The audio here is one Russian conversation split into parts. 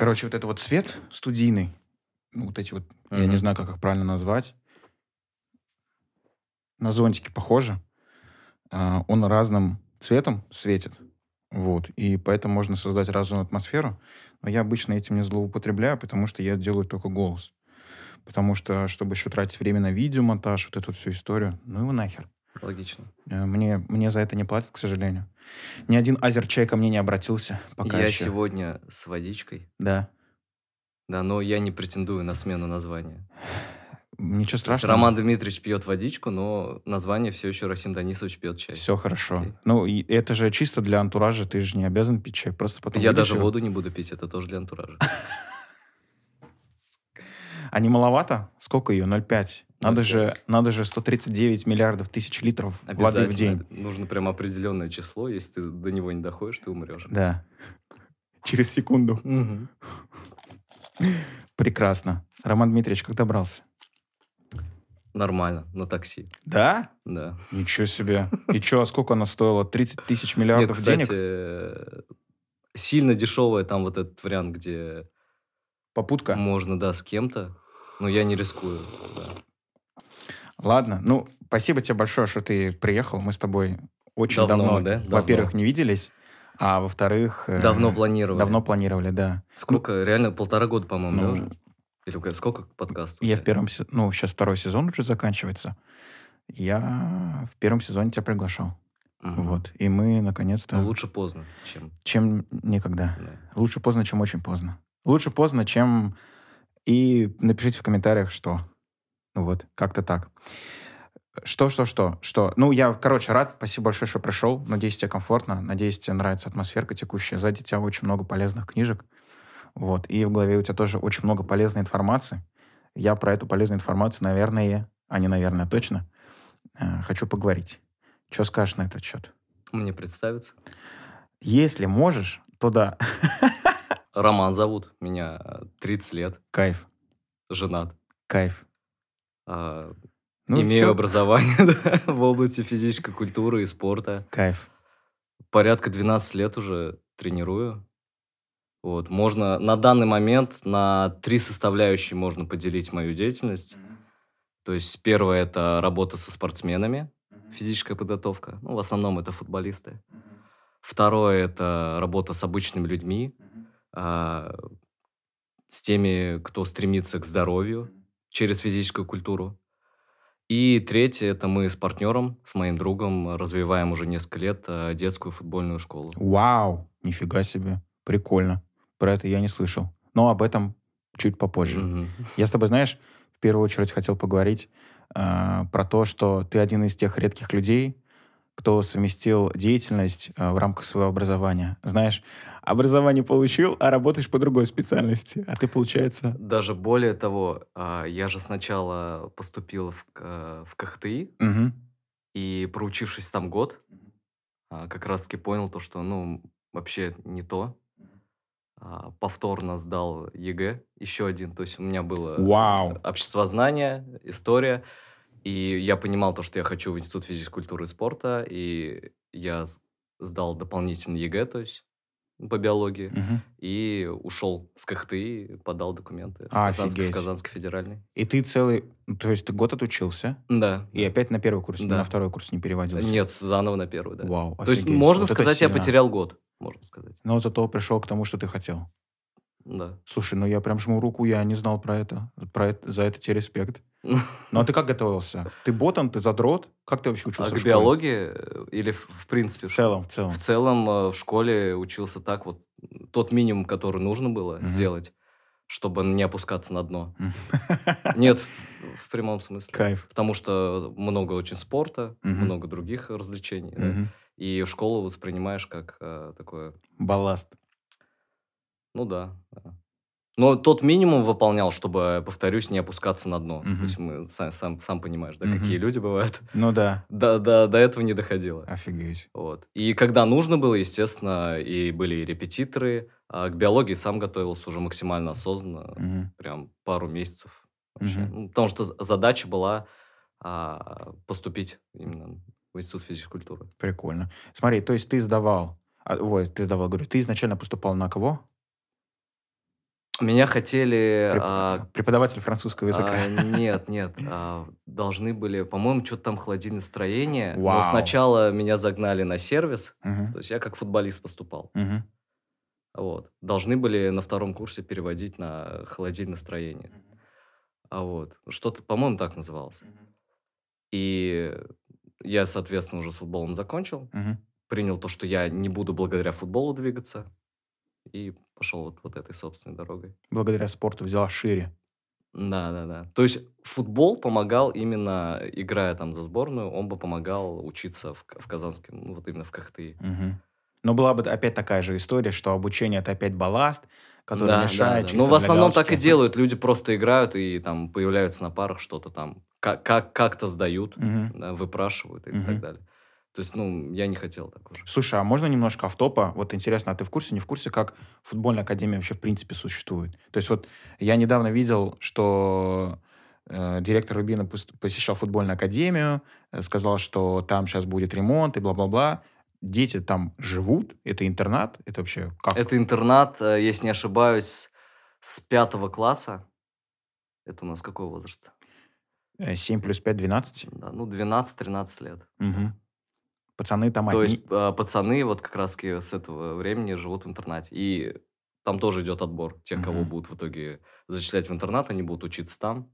Короче, вот это вот цвет студийный, ну, вот эти вот, я не знаю, как их правильно назвать, на зонтики похоже. А, Он разным цветом светит. Вот. И поэтому можно создать разную атмосферу. Но я обычно этим не злоупотребляю, потому что я делаю только голос. Потому что, чтобы еще тратить время на видеомонтаж, вот эту всю историю, ну его нахер. Логично. Э, Мне, мне за это не платят, к сожалению. Ни один азерчай ко мне не обратился пока я еще. сегодня с водичкой. Да. Да, но я не претендую на смену названия. Ничего страшного. Роман Дмитриевич пьет водичку, но название все еще Расим Данисович пьет чай. Все хорошо. Окей. Ну, и это же чисто для антуража, ты же не обязан пить чай, просто потом Я даже его. воду не буду пить, это тоже для антуража. А не маловато? Сколько ее? 0,5. Надо 0,5. же, надо же 139 миллиардов тысяч литров воды в день. Нужно прям определенное число. Если ты до него не доходишь, ты умрешь. Да. Через секунду. Прекрасно. Роман Дмитриевич, как добрался? Нормально, на такси. Да? Да. Ничего себе. И что, сколько она стоила? 30 тысяч Нет, миллиардов кстати, денег? э, сильно дешевая там вот этот вариант, где Попутка? можно, да, с кем-то. Но я не рискую. да. Ладно. Ну, спасибо тебе большое, что ты приехал. Мы с тобой очень Давно давно, да? Во-первых, не виделись, а во-вторых... э, Давно планировали. Давно планировали, да. Сколько? Реально полтора года, по-моему, да, Ну, уже? Или сколько у Я в первом... Ну, сейчас второй сезон уже заканчивается. Я в первом сезоне тебя приглашал. Мгм. Вот. И мы, наконец-то... Но лучше поздно, чем... Чем никогда. да. Лучше поздно, чем очень поздно. Лучше поздно, чем... И напишите в комментариях, что. Ну вот, как-то так. Что, что, что, что? Ну, я, короче, рад. Спасибо большое, что пришел. Надеюсь, тебе комфортно. Надеюсь, тебе нравится атмосферка текущая. Сзади тебя очень много полезных книжек. Вот. И в голове у тебя тоже очень много полезной информации. Я про эту полезную информацию, наверное, а не наверное, точно, э, хочу поговорить. Что скажешь на этот счет? Мне представиться. Если можешь, то да, Роман зовут. Меня э, 30 лет. кайф, Женат. кайф. А, Ну, Имею всё. образование да, в области физической культуры и спорта. Кайф. Порядка 12 лет уже тренирую. Вот, можно на данный момент на три составляющие можно поделить мою деятельность. То есть первое это работа со спортсменами, физическая подготовка. Ну, в основном это футболисты. Второе это работа с обычными людьми, а, с теми, кто стремится к здоровью через физическую культуру. И третье это мы с партнером, с моим другом развиваем уже несколько лет а, детскую футбольную школу. Вау, нифига себе. Прикольно. Про это я не слышал. Но об этом чуть попозже. Мгм. Я с тобой, знаешь, в первую очередь хотел поговорить э, про то, что ты один из тех редких людей, кто совместил деятельность э, в рамках своего образования. Знаешь, образование получил, а работаешь по другой специальности. А ты, получается... Даже более того, а, я же сначала поступил в, в КХТИ, Мгм. и проучившись там год, а, как раз-таки понял то, что, ну, вообще не то. А, Повторно сдал ЕГЭ, еще один. То есть у меня было Вау. обществознание, история. И я понимал то, что я хочу в Институт физической культуры и спорта. И я сдал дополнительный ЕГЭ, то есть по биологии. Мгм. И ушел с КХТИ, подал документы в, Казанский, в Офигеть. Казанский федеральный. И ты целый... ну, То есть ты год отучился, Да. и опять на первый курс, Да. на второй курс не переводился? Нет, заново на первый, да. Вау, То есть, офигеть. можно Вот сказать, я потерял год, можно сказать. Но зато пришел к тому, что ты хотел. Да. Слушай, ну я прям жму руку, я не знал про это. Про это за это тебе респект. Ну а ты как готовился? Ты ботан, ты задрот? Как ты вообще А учился в к биологии э, или в, в принципе? В целом, в целом. В целом э, в школе учился так вот, тот минимум, который нужно было Мгм. сделать, чтобы не опускаться на дно. Нет, в, в прямом смысле. Кайф. Потому что много очень спорта, Мгм. много других развлечений. да. Мгм. И школу воспринимаешь как э, такое, Балласт. ну да, да. Но тот минимум выполнял, чтобы, повторюсь, не опускаться на дно. Мгм. То есть мы, са- сам, сам понимаешь, да, Мгм. какие люди бывают. Ну да, До, до, до этого не доходило. офигеть. Вот. И когда нужно было, естественно, и были и репетиторы, а к биологии сам готовился уже максимально осознанно, Мгм. прям пару месяцев вообще. Мгм. Ну, потому что задача была а, поступить именно в Институт физической культуры. Прикольно. Смотри, то есть ты сдавал... а, ой, ты сдавал, говорю, ты изначально поступал на кого? Меня хотели... Преп- а, Преподаватель французского языка. а, нет, нет. а, должны были... По-моему, что-то там холодильное строение. Но Вау. сначала меня загнали на сервис. Мгм, То есть я как футболист поступал. мгм. Вот. Должны были на втором курсе переводить на холодильное строение. А вот. Что-то, по-моему, так называлось. И я, соответственно, уже с футболом закончил. Мгм. Принял то, что я не буду благодаря футболу двигаться. И пошел вот, вот этой собственной дорогой. Благодаря спорту взяла шире. Да, да, да. То есть футбол помогал именно, играя там за сборную, он бы помогал учиться в, в Казанском, ну вот именно в КХТИ. Мгм. Но была бы опять такая же история, что обучение это опять балласт, который Да, да, мешает да. чисто Ну, в основном так и галочки. делают. Люди просто играют и там появляются на парах, что-то там как- как- как-то сдают, да, выпрашивают и Мгм. так далее. То есть, ну, я не хотел так уже. Слушай, а можно немножко автопа? Вот интересно, а ты в курсе, не в курсе, как футбольная академия вообще в принципе существует? То есть вот я недавно видел, что э, директор Рубина пос- посещал футбольную академию, э, сказал, что там сейчас будет ремонт и бла-бла-бла. Дети там живут? Это интернат? Это вообще как? Это интернат, э, если не ошибаюсь, с пятого класса. Это у нас какой возраст? Э, 7 плюс 5, 12? Да, ну, 12-13 лет. Мгм. Пацаны там То одни... есть э, пацаны вот как раз с этого времени живут в интернате. И там тоже идет отбор. Тех, кого Мгм. будут в итоге зачислять в интернат, они будут учиться там.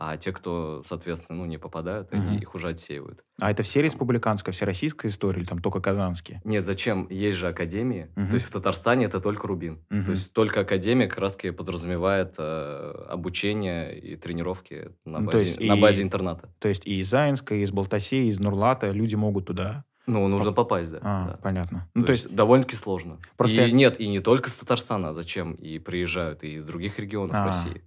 А те, кто, соответственно, ну, не попадают, они Мгм. их уже отсеивают. А это все сам. республиканская, все российская история или там только казанские? Нет, зачем? Есть же академии. Мгм. То есть в Татарстане это только Рубин. Мгм. То есть только академия как раз-таки подразумевает э, обучение и тренировки на Ну, то базе, есть на и- базе интерната. То есть и из Заинска, и из Балтасей, и из Нурлата люди могут туда. Ну, нужно попасть, да. А, да. понятно. То, Ну, то есть, есть, довольно-таки сложно. Просто и я- нет, и не только с Татарстана, зачем? И приезжают и из других регионов А. России.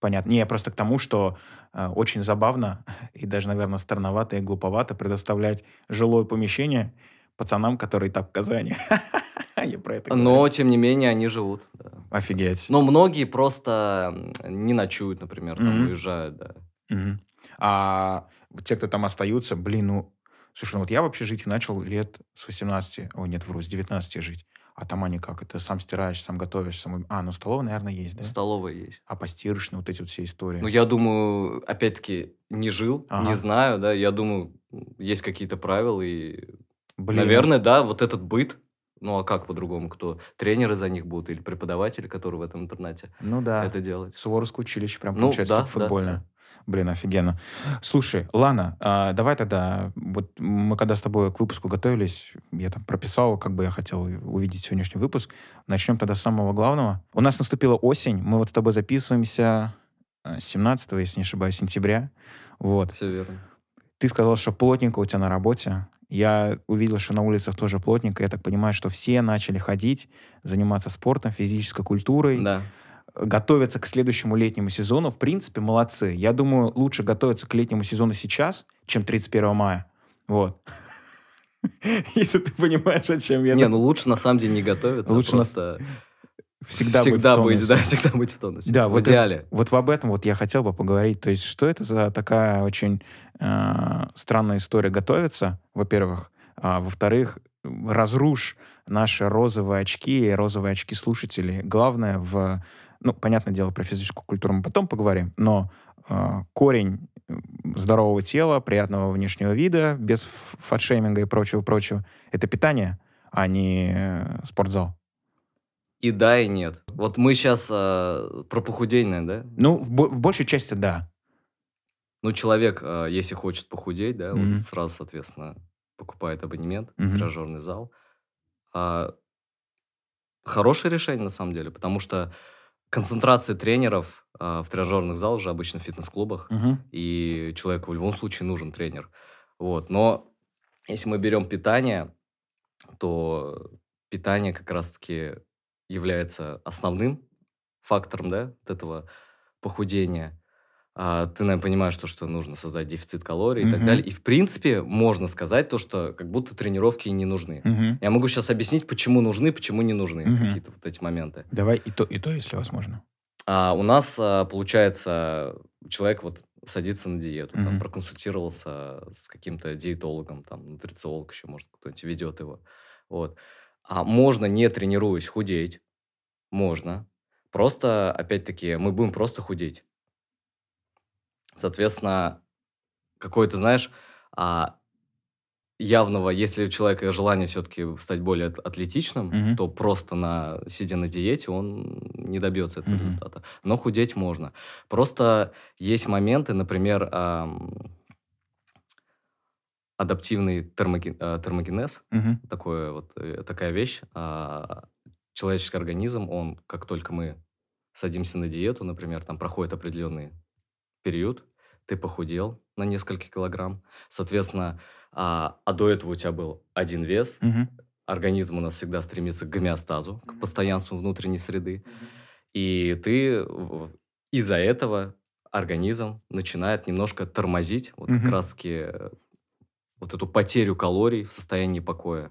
понятно. Не, я просто к тому, что э, очень забавно и даже, наверное, странновато и глуповато предоставлять жилое помещение пацанам, которые так в Казани. Я про это Но, говорю. тем не менее, они живут. да. Офигеть. Но многие просто не ночуют, например, там Мгм. уезжают, да. Мгм. А те, кто там остаются, блин, ну, слушай, ну вот я в общежитии начал лет с 18, ой, нет, вру, с 19 жить. А там они как? Это сам стираешь, сам готовишь, сам... А, ну столовая, наверное, есть, да? Столовая есть. А постирочные вот эти вот все истории. Ну, я думаю, опять-таки, не жил, Ага. не знаю, да, я думаю, есть какие-то правила, и, Блин, наверное, да, вот этот быт, ну, а как по-другому, кто? Тренеры за них будут или преподаватели, которые в этом интернате Ну да. это делают? Суворовское училище прям Ну, получается так да, футбольное. да. Блин, офигенно. Слушай, Лана, а, давай тогда, вот мы когда с тобой к выпуску готовились, я там прописал, как бы я хотел увидеть сегодняшний выпуск. Начнем тогда с самого главного. У нас наступила осень, мы вот с тобой записываемся э, 17, если не ошибаюсь, сентября. Вот. Все верно. Ты сказал, что плотненько у тебя на работе. Я увидел, что на улицах тоже плотненько. Я так понимаю, что все начали ходить, заниматься спортом, физической культурой Да. Готовятся к следующему летнему сезону, в принципе, молодцы. Я думаю, лучше готовиться к летнему сезону сейчас, чем 31 мая. Вот. Если ты понимаешь, о чем я. Не, ну лучше на самом деле не готовиться, Лучше просто всегда, всегда, быть, быть, да, всегда быть в тонусе. Да, в вот идеале. Вот об этом вот я хотел бы поговорить. То есть, что это за такая очень э, странная история готовиться, во-первых. А, во-вторых, разрушь наши розовые очки, розовые очки слушателей. Главное в... Ну, понятное дело, про физическую культуру мы потом поговорим, но э, корень здорового тела, приятного внешнего вида, без фатшейминга и прочего-прочего, это питание, а не э, спортзал. И да, и нет. Вот мы сейчас про похудение, да? Ну, в, бо- в большей части да. Ну, человек, э, если хочет похудеть, да, Мгм. он сразу, соответственно, покупает абонемент в тренажерный зал. А, хорошее решение, на самом деле, потому что концентрация тренеров а, в тренажерных залах же обычно в фитнес-клубах, Мгм. и человеку в любом случае нужен тренер. Вот. Но если мы берем питание, то питание как раз-таки является основным фактором, да, вот этого похудения. А, ты, наверное, понимаешь, то, что нужно создать дефицит калорий и так Мгм. далее. И, в принципе, можно сказать то, что как будто тренировки и не нужны. Мгм. Я могу сейчас объяснить, почему нужны, почему не нужны Мгм. какие-то вот эти моменты. Давай и то, и то, если возможно. А у нас, а, получается, человек вот садится на диету, там, Мгм. проконсультировался с каким-то диетологом, там, нутрициолог еще, может, кто-нибудь ведет его. Вот. А можно, не тренируясь, худеть. Можно. Просто, опять-таки, мы будем просто худеть. Соответственно, какое-то, знаешь, а, явного, если у человека желание все-таки стать более атлетичным, Мгм. то просто на, сидя на диете он не добьется этого Мгм. результата. Но худеть можно. Просто есть моменты, например, ам, адаптивный термоген- а, термогенез, Мгм. такое вот, э, такая вещь. А, человеческий организм, он, как только мы садимся на диету, например, там проходит определенный период, ты похудел на несколько килограмм, соответственно, а, а до этого у тебя был один вес, Мгм. организм у нас всегда стремится к гомеостазу, к постоянству внутренней среды, и ты из-за этого организм начинает немножко тормозить вот как Мгм. раз-таки э, вот эту потерю калорий в состоянии покоя.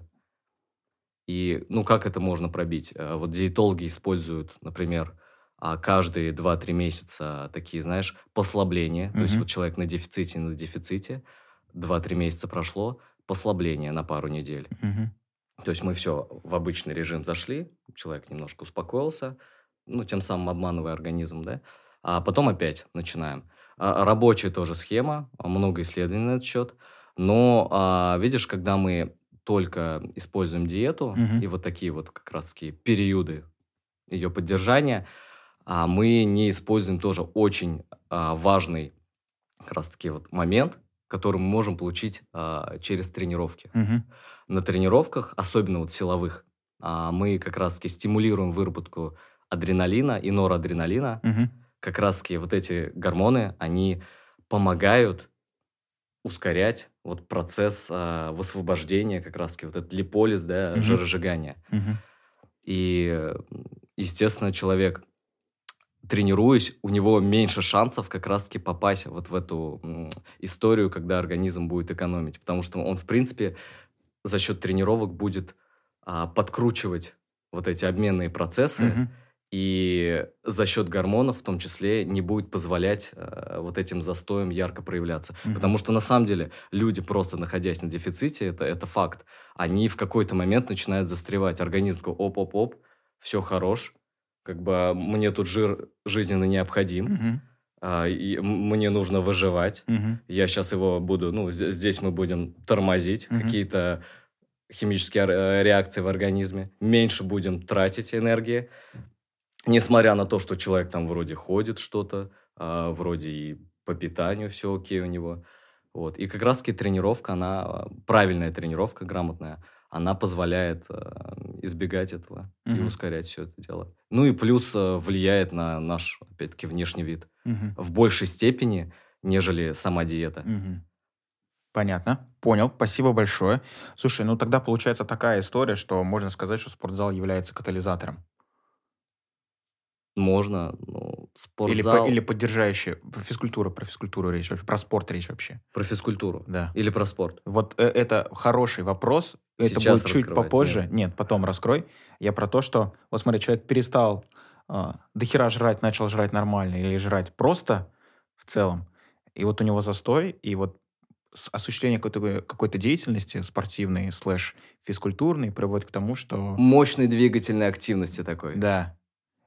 И, ну, как это можно пробить? Э, Вот диетологи используют, например, а, каждые 2-3 месяца такие, знаешь, послабления. То есть вот человек на дефиците, на дефиците, 2-3 месяца прошло, послабление на пару недель. Мгм. То есть мы все в обычный режим зашли, человек немножко успокоился, ну, тем самым обманывая организм, да, а потом опять начинаем. А, Рабочая тоже схема, много исследований на этот счет, но а, видишь, когда мы только используем диету Мгм. и вот такие вот как раз-таки периоды ее поддержания, а, мы не используем тоже очень а, важный как раз-таки вот момент, который мы можем получить а, через тренировки Мгм. на тренировках, особенно вот силовых, а, мы как раз-таки стимулируем выработку адреналина и норадреналина. Мгм. Как раз-таки вот эти гормоны, они помогают ускорять вот процесс а, высвобождения, как раз-таки вот этот липолиз, да, Мгм. жиросжигания. Мгм. И, естественно, человек, тренируясь, у него меньше шансов как раз-таки попасть вот в эту историю, когда организм будет экономить. Потому что он, в принципе, за счет тренировок будет а, подкручивать вот эти обменные процессы, Мгм. и за счет гормонов в том числе не будет позволять э, вот этим застоям ярко проявляться. Мгм. Потому что на самом деле люди, просто находясь на дефиците, это, это факт, они в какой-то момент начинают застревать. Организм такой, оп-оп-оп, все хорош, как бы мне тут жир жизненно необходим, Мгм. а, и мне нужно выживать. Мгм. Я сейчас его буду, ну, здесь мы будем тормозить Мгм. какие-то химические э, реакции в организме, меньше будем тратить энергии, несмотря на то, что человек там вроде ходит что-то, а, вроде и по питанию все окей у него. Вот. И как раз-таки тренировка, она, а, правильная тренировка, грамотная, она позволяет а, избегать этого и Мгм. ускорять все это дело. Ну и плюс а, влияет на наш, опять-таки, внешний вид Мгм. в большей степени, нежели сама диета. Мгм. Понятно. Понял. Спасибо большое. Слушай, ну тогда получается такая история, что можно сказать, что спортзал является катализатором. Можно, ну, спортзал... по- или поддержащая. Физкультура, про физкультуру речь вообще, про спорт речь вообще. Про физкультуру. Да. Или про спорт. Вот э, это хороший вопрос. Это Сейчас будет чуть попозже. Нет. потом раскрой. Я про то, что, вот смотри, человек перестал э, дохера жрать, начал жрать нормально или жрать просто в целом. И вот у него застой, и вот осуществление какой-то, какой-то деятельности спортивной слэш физкультурной приводит к тому, что... Мощной двигательной активности такой. Да.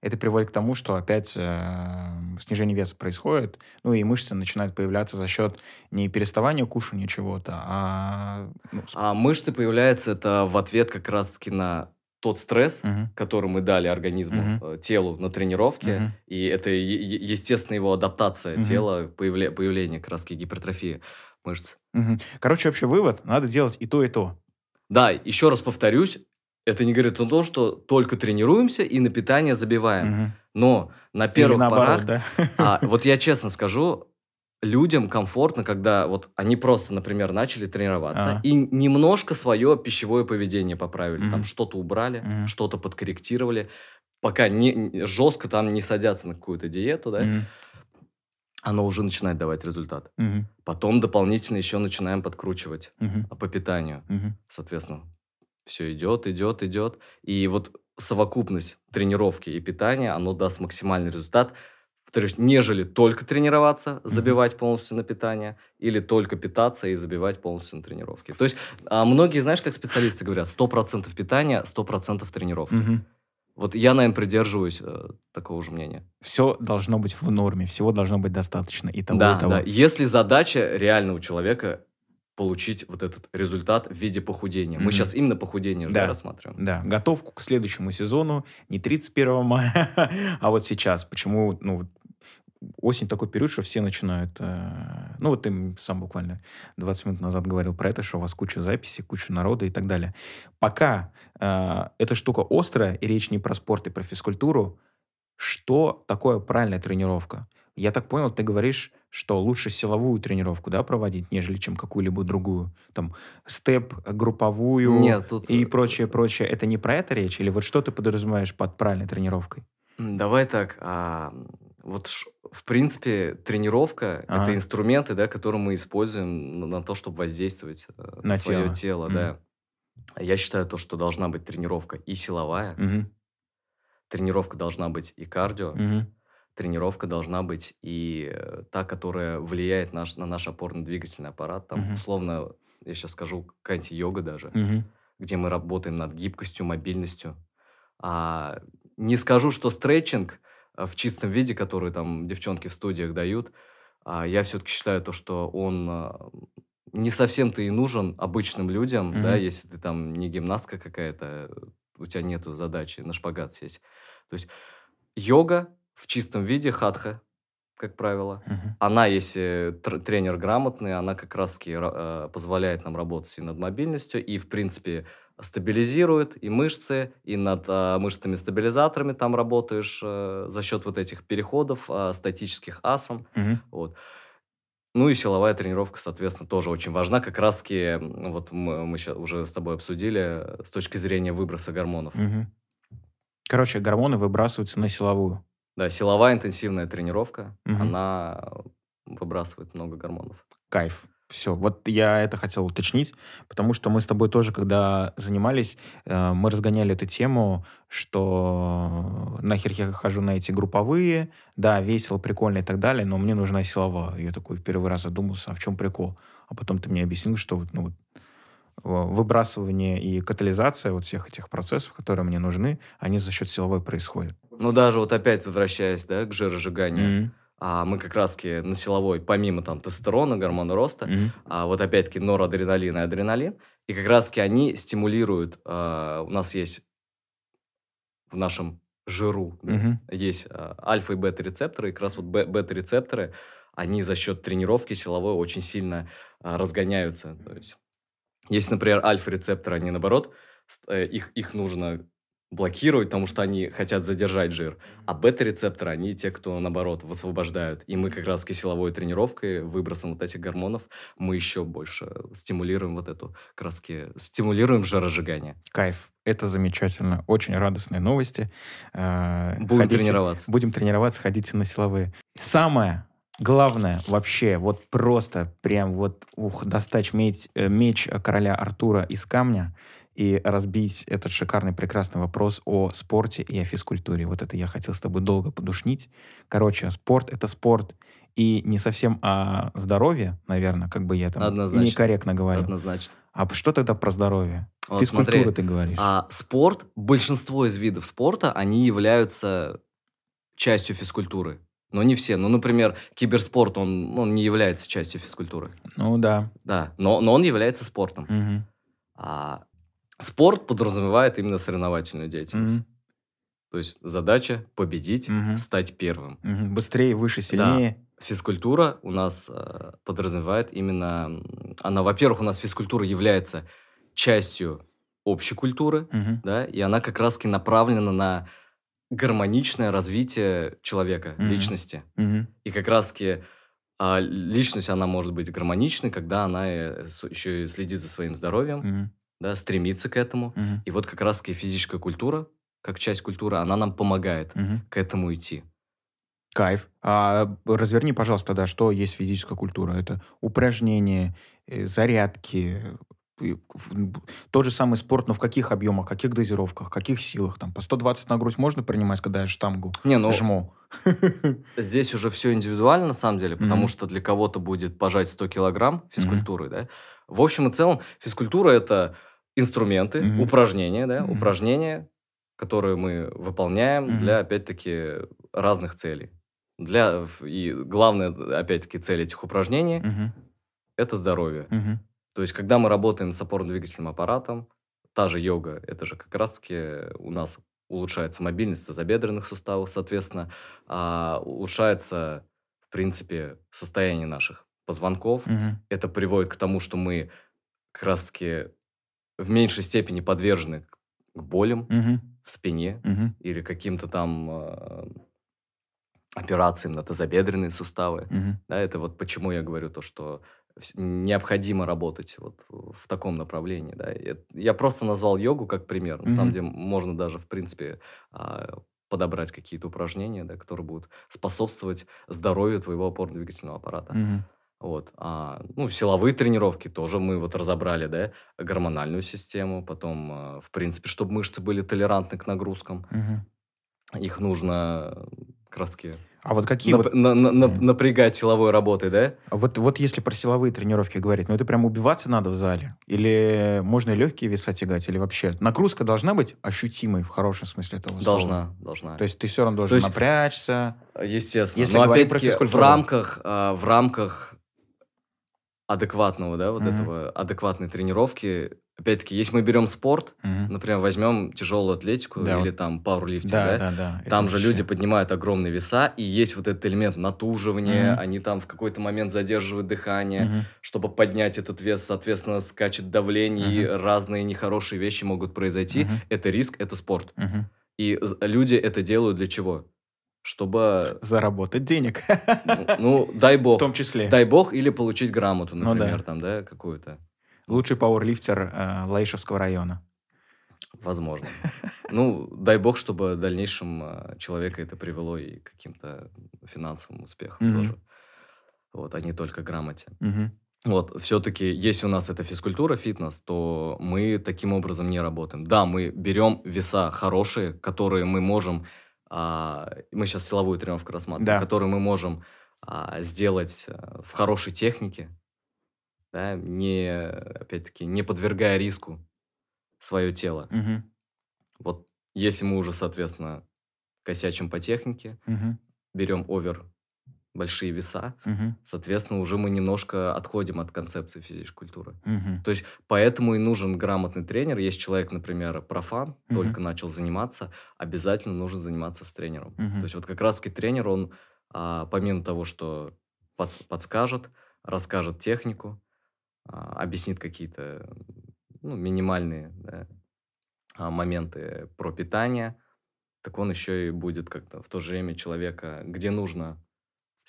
Это приводит к тому, что опять э, снижение веса происходит, ну и мышцы начинают появляться за счет не переставания кушания чего-то, а... ну, сп- А мышцы появляются это в ответ как раз-таки на тот стресс, Мгм. который мы дали организму, Мгм. э, телу на тренировке, Мгм. и это е- е- естественная его адаптация Мгм. тела, появля- появление как раз-таки гипертрофии мышц. Мгм. Короче, общий вывод, надо делать и то, и то. Да, еще раз повторюсь, это не говорит о том, что только тренируемся и на питание забиваем. Мгм. Но на Или первых наоборот, порах да? А, вот я честно скажу, людям комфортно, когда вот они просто, например, начали тренироваться Ага. и немножко свое пищевое поведение поправили. Там Мгм. что-то убрали, Мгм. что-то подкорректировали, пока не, жестко там не садятся на какую-то диету, да, Мгм. оно уже начинает давать результат. Мгм. Потом дополнительно еще начинаем подкручивать Мгм. по питанию. Мгм. Соответственно, все идет, идет, идет. И вот совокупность тренировки и питания, оно даст максимальный результат, повторюсь, нежели только тренироваться, забивать полностью на питание, или только питаться и забивать полностью на тренировки. То есть а, многие, знаешь, как специалисты говорят, 100% питания, 100% тренировки. Мгм. Вот я, наверное, придерживаюсь э, такого же мнения. Все должно быть в норме, всего должно быть достаточно. И того, да, и того. да. Если задача реально у человека получить вот этот результат в виде похудения. Мы Мгм. сейчас именно похудение Да. рассматриваем. Да, готовку к следующему сезону не 31 мая, а вот сейчас. Почему, ну, осень такой период, что все начинают... э, ну, вот ты сам буквально 20 минут назад говорил про это, что у вас куча записей, куча народа и так далее. Пока э, эта штука острая, и речь не про спорт и про физкультуру, что такое правильная тренировка? Я так понял, ты говоришь, что лучше силовую тренировку, да, проводить, нежели чем какую-либо другую. Там, степ, групповую, Нет, тут... и э, прочее, прочее. Это не про это речь? Или вот что ты подразумеваешь под правильной тренировкой? Давай так, а, вот ш- в принципе тренировка Ага. это инструменты, да, которые мы используем на, на то, чтобы воздействовать э, на, На свое тело. тело, Мгм. да. Я считаю то, что должна быть тренировка и силовая, Мгм, тренировка должна быть и кардио, мгм, тренировка должна быть и э, та, которая влияет наш, на наш опорно-двигательный аппарат. Там, Мгм. условно, я сейчас скажу, какая-нибудь йога даже, мгм. где мы работаем над гибкостью, мобильностью. А, не скажу, что стретчинг а, в чистом виде, который там девчонки в студиях дают, а, я все-таки считаю то, что он а, не совсем-то и нужен обычным людям, да, Мгм. если ты там не гимнастка какая-то, у тебя нету задачи на шпагат сесть. То есть йога в чистом виде, хатха, как правило, Мгм. она, если тр- тренер грамотный, она как раз-таки ра- э, позволяет нам работать и над мобильностью, и, в принципе, стабилизирует и мышцы, и над э, мышцами-стабилизаторами там работаешь э, за счет вот этих переходов э, статических асан. Мгм. Вот. Ну и силовая тренировка, соответственно, тоже очень важна. Как раз-таки, вот мы, мы ща уже с тобой обсудили, э, с точки зрения выброса гормонов. Мгм. Короче, гормоны выбрасываются на силовую. Да, силовая интенсивная тренировка, Мгм. она выбрасывает много гормонов. Кайф. Все. Вот я это хотел уточнить, потому что мы с тобой тоже, когда занимались, э, мы разгоняли эту тему, что нахер я хожу на эти групповые, да, весело, прикольно и так далее, но мне нужна силовая. Я такой в первый раз задумался, а в чем прикол? А потом ты мне объяснил, что вот, ну, вот, выбрасывание и катализация вот всех этих процессов, которые мне нужны, они за счет силовой происходят. Ну, даже вот опять возвращаясь, да, к жиросжиганию, Мгм. а мы как раз-таки на силовой, помимо там тестостерона, гормона роста, Мгм. а вот опять-таки норадреналин и адреналин, и как раз-таки они стимулируют, а, у нас есть в нашем жиру, да, Мгм. есть а, альфа и бета-рецепторы, и как раз вот бе- бета-рецепторы, они за счет тренировки силовой очень сильно а, разгоняются. То есть, если, например, альфа-рецепторы, они наоборот, э, их, их нужно блокировать, потому что они хотят задержать жир. А бета-рецепторы, они те, кто, наоборот, высвобождают. И мы как раз силовой тренировкой, выбросом вот этих гормонов, мы еще больше стимулируем вот эту, раз стимулируем жиросжигание. Кайф. Это замечательно. Очень радостные новости. Э, Будем ходите- тренироваться. Будем тренироваться, ходите на силовые. Самое главное вообще, вот просто прям вот, ух, достать меч, э, меч короля Артура из камня и разбить этот шикарный, прекрасный вопрос о спорте и о физкультуре. Вот это я хотел с тобой долго подушнить. Короче, спорт — это спорт. И не совсем о здоровье, наверное, как бы я там Однозначно. некорректно говорил. Однозначно. А что тогда про здоровье? Вот Физкультура, смотри, ты говоришь. А спорт, большинство из видов спорта, они являются частью физкультуры. Но не все. Ну, например, киберспорт, он, он не является частью физкультуры. Ну да. Да, но, но он является спортом. Мгм. А спорт подразумевает именно соревновательную деятельность. Мгм. То есть задача победить, Мгм. стать первым. Мгм. Быстрее, выше, сильнее. Физкультура у нас э, подразумевает именно... Она, во-первых, у нас физкультура является частью общей культуры, Мгм. да, и она как раз-таки направлена на гармоничное развитие человека, Мгм. личности. Мгм. И как раз-таки а, личность, она может быть гармоничной, когда она э, еще и следит за своим здоровьем, Мгм. Да, стремится к этому. Мгм. И вот как раз-таки физическая культура, как часть культуры, она нам помогает Мгм. к этому идти. Кайф. А разверни, пожалуйста, да, что есть физическая культура? Это упражнения, э, зарядки, тот же самый спорт, но в каких объемах, каких дозировках, каких силах? Там по 120 на грудь можно принимать, когда я штангу Не, ну, жму? здесь уже все индивидуально, на самом деле, потому Мгм. что для кого-то будет пожать 100 килограмм физкультуры, да. В общем и целом, физкультура – это инструменты, Мгм. упражнения, да, Мгм. упражнения, которые мы выполняем Мгм. для, опять-таки, разных целей. Для, и главная, опять-таки, цель этих упражнений Мгм. – это здоровье. Мгм. То есть, когда мы работаем с опорно-двигательным аппаратом, та же йога, это же как раз-таки у нас улучшается мобильность тазобедренных суставов, соответственно, а, улучшается, в принципе, состояние наших позвонков. Мгм. Это приводит к тому, что мы как раз-таки в меньшей степени подвержены к болям Мгм. в спине Мгм. или каким-то там э, операциям на тазобедренные суставы. Мгм. Да, это вот почему я говорю то, что необходимо работать вот в таком направлении. Да. Я, просто назвал йогу как пример. На самом деле можно даже, в принципе, а, подобрать какие-то упражнения, да, которые будут способствовать здоровью твоего опорно-двигательного аппарата. Мгм. Вот. А, ну, силовые тренировки тоже мы вот разобрали, да, гормональную систему, потом, а, в принципе, чтобы мышцы были толерантны к нагрузкам, Мгм. их нужно э, как таки А вот какие нап- вот, на- на- на- Мгм. напрягать силовой работой, да? а вот, вот если про силовые тренировки говорить, ну это прям убиваться надо в зале? Или можно легкие веса тягать? Или вообще нагрузка должна быть ощутимой в хорошем смысле этого слова? Должна, должна. То есть ты все равно должен есть- напрячься. Естественно. Если Но говорим про опять-таки в физкультуру. рамках, а, в рамках адекватного, да, вот Мгм. этого, адекватной тренировки, опять-таки, если мы берем спорт, Мгм. например, возьмем тяжелую атлетику Да, или вот. там пауэрлифтинг, Да, да, да, да. Там же вообще- люди поднимают огромные веса, и есть вот этот элемент натуживания, Мгм. они там в какой-то момент задерживают дыхание, Мгм. чтобы поднять этот вес, соответственно, скачет давление, и Мгм. разные нехорошие вещи могут произойти. Мгм. Это риск, это спорт. Мгм. И люди это делают для чего? Чтобы, Заработать денег. ну, ну, дай В бог, том числе. дай бог, или получить грамоту, Ну да. например, там, да, какую-то. Лучший пауэрлифтер э, Лаишевского района. Возможно. Ну, дай бог, чтобы в дальнейшем а, человека это привело и к каким-то финансовым успехам Мгм. тоже. Вот, а не только грамоте. Мгм. Вот, все-таки, если у нас это физкультура, фитнес, то мы таким образом не работаем. Да, мы берем веса хорошие, которые мы можем, а, мы сейчас силовую тренировку рассматриваем, Да. которые мы можем а, сделать а, в хорошей технике, да, не, опять-таки, не подвергая риску свое тело. Мгм. Вот если мы уже, соответственно, косячим по технике, Мгм. берем овер большие веса, Мгм. соответственно, уже мы немножко отходим от концепции физической культуры. Мгм. То есть поэтому и нужен грамотный тренер. Если человек, например, профан, Мгм. только начал заниматься, обязательно нужно заниматься с тренером. Мгм. То есть вот как раз-таки тренер, он а, помимо того, что подс- подскажет, расскажет технику, а, объяснит какие-то ну, минимальные да, а, моменты про питание, так он еще и будет как-то в то же время человека, где нужно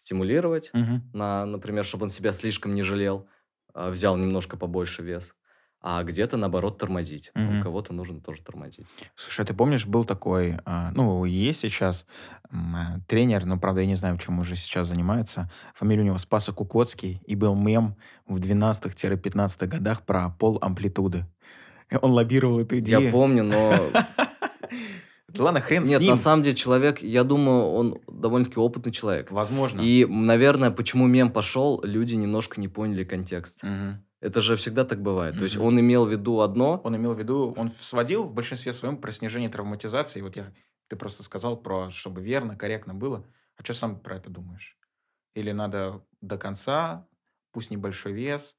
стимулировать, Мгм. на, например, чтобы он себя слишком не жалел, а, взял немножко побольше вес, а где-то, наоборот, тормозить. Мгм. У кого-то нужно тоже тормозить. Слушай, а ты помнишь, был такой, а, ну, есть сейчас тренер, но, правда, я не знаю, чем уже сейчас занимается. Фамилия у него Спаса Кукоцкий, и был мем в 12-15 годах про пол амплитуды. Он лоббировал эту идею. Я помню, но... Ладно, хрен Нет, с ним. на самом деле человек, я думаю, он довольно-таки опытный человек. Возможно. И, наверное, почему мем пошел, люди немножко не поняли контекст. Мгм. Это же всегда так бывает. То есть он имел в виду одно, Он имел в виду, он сводил в большинстве своем про снижение травматизации. Вот я, ты просто сказал про, чтобы верно, корректно было. А что сам про это думаешь? Или надо до конца, пусть небольшой вес,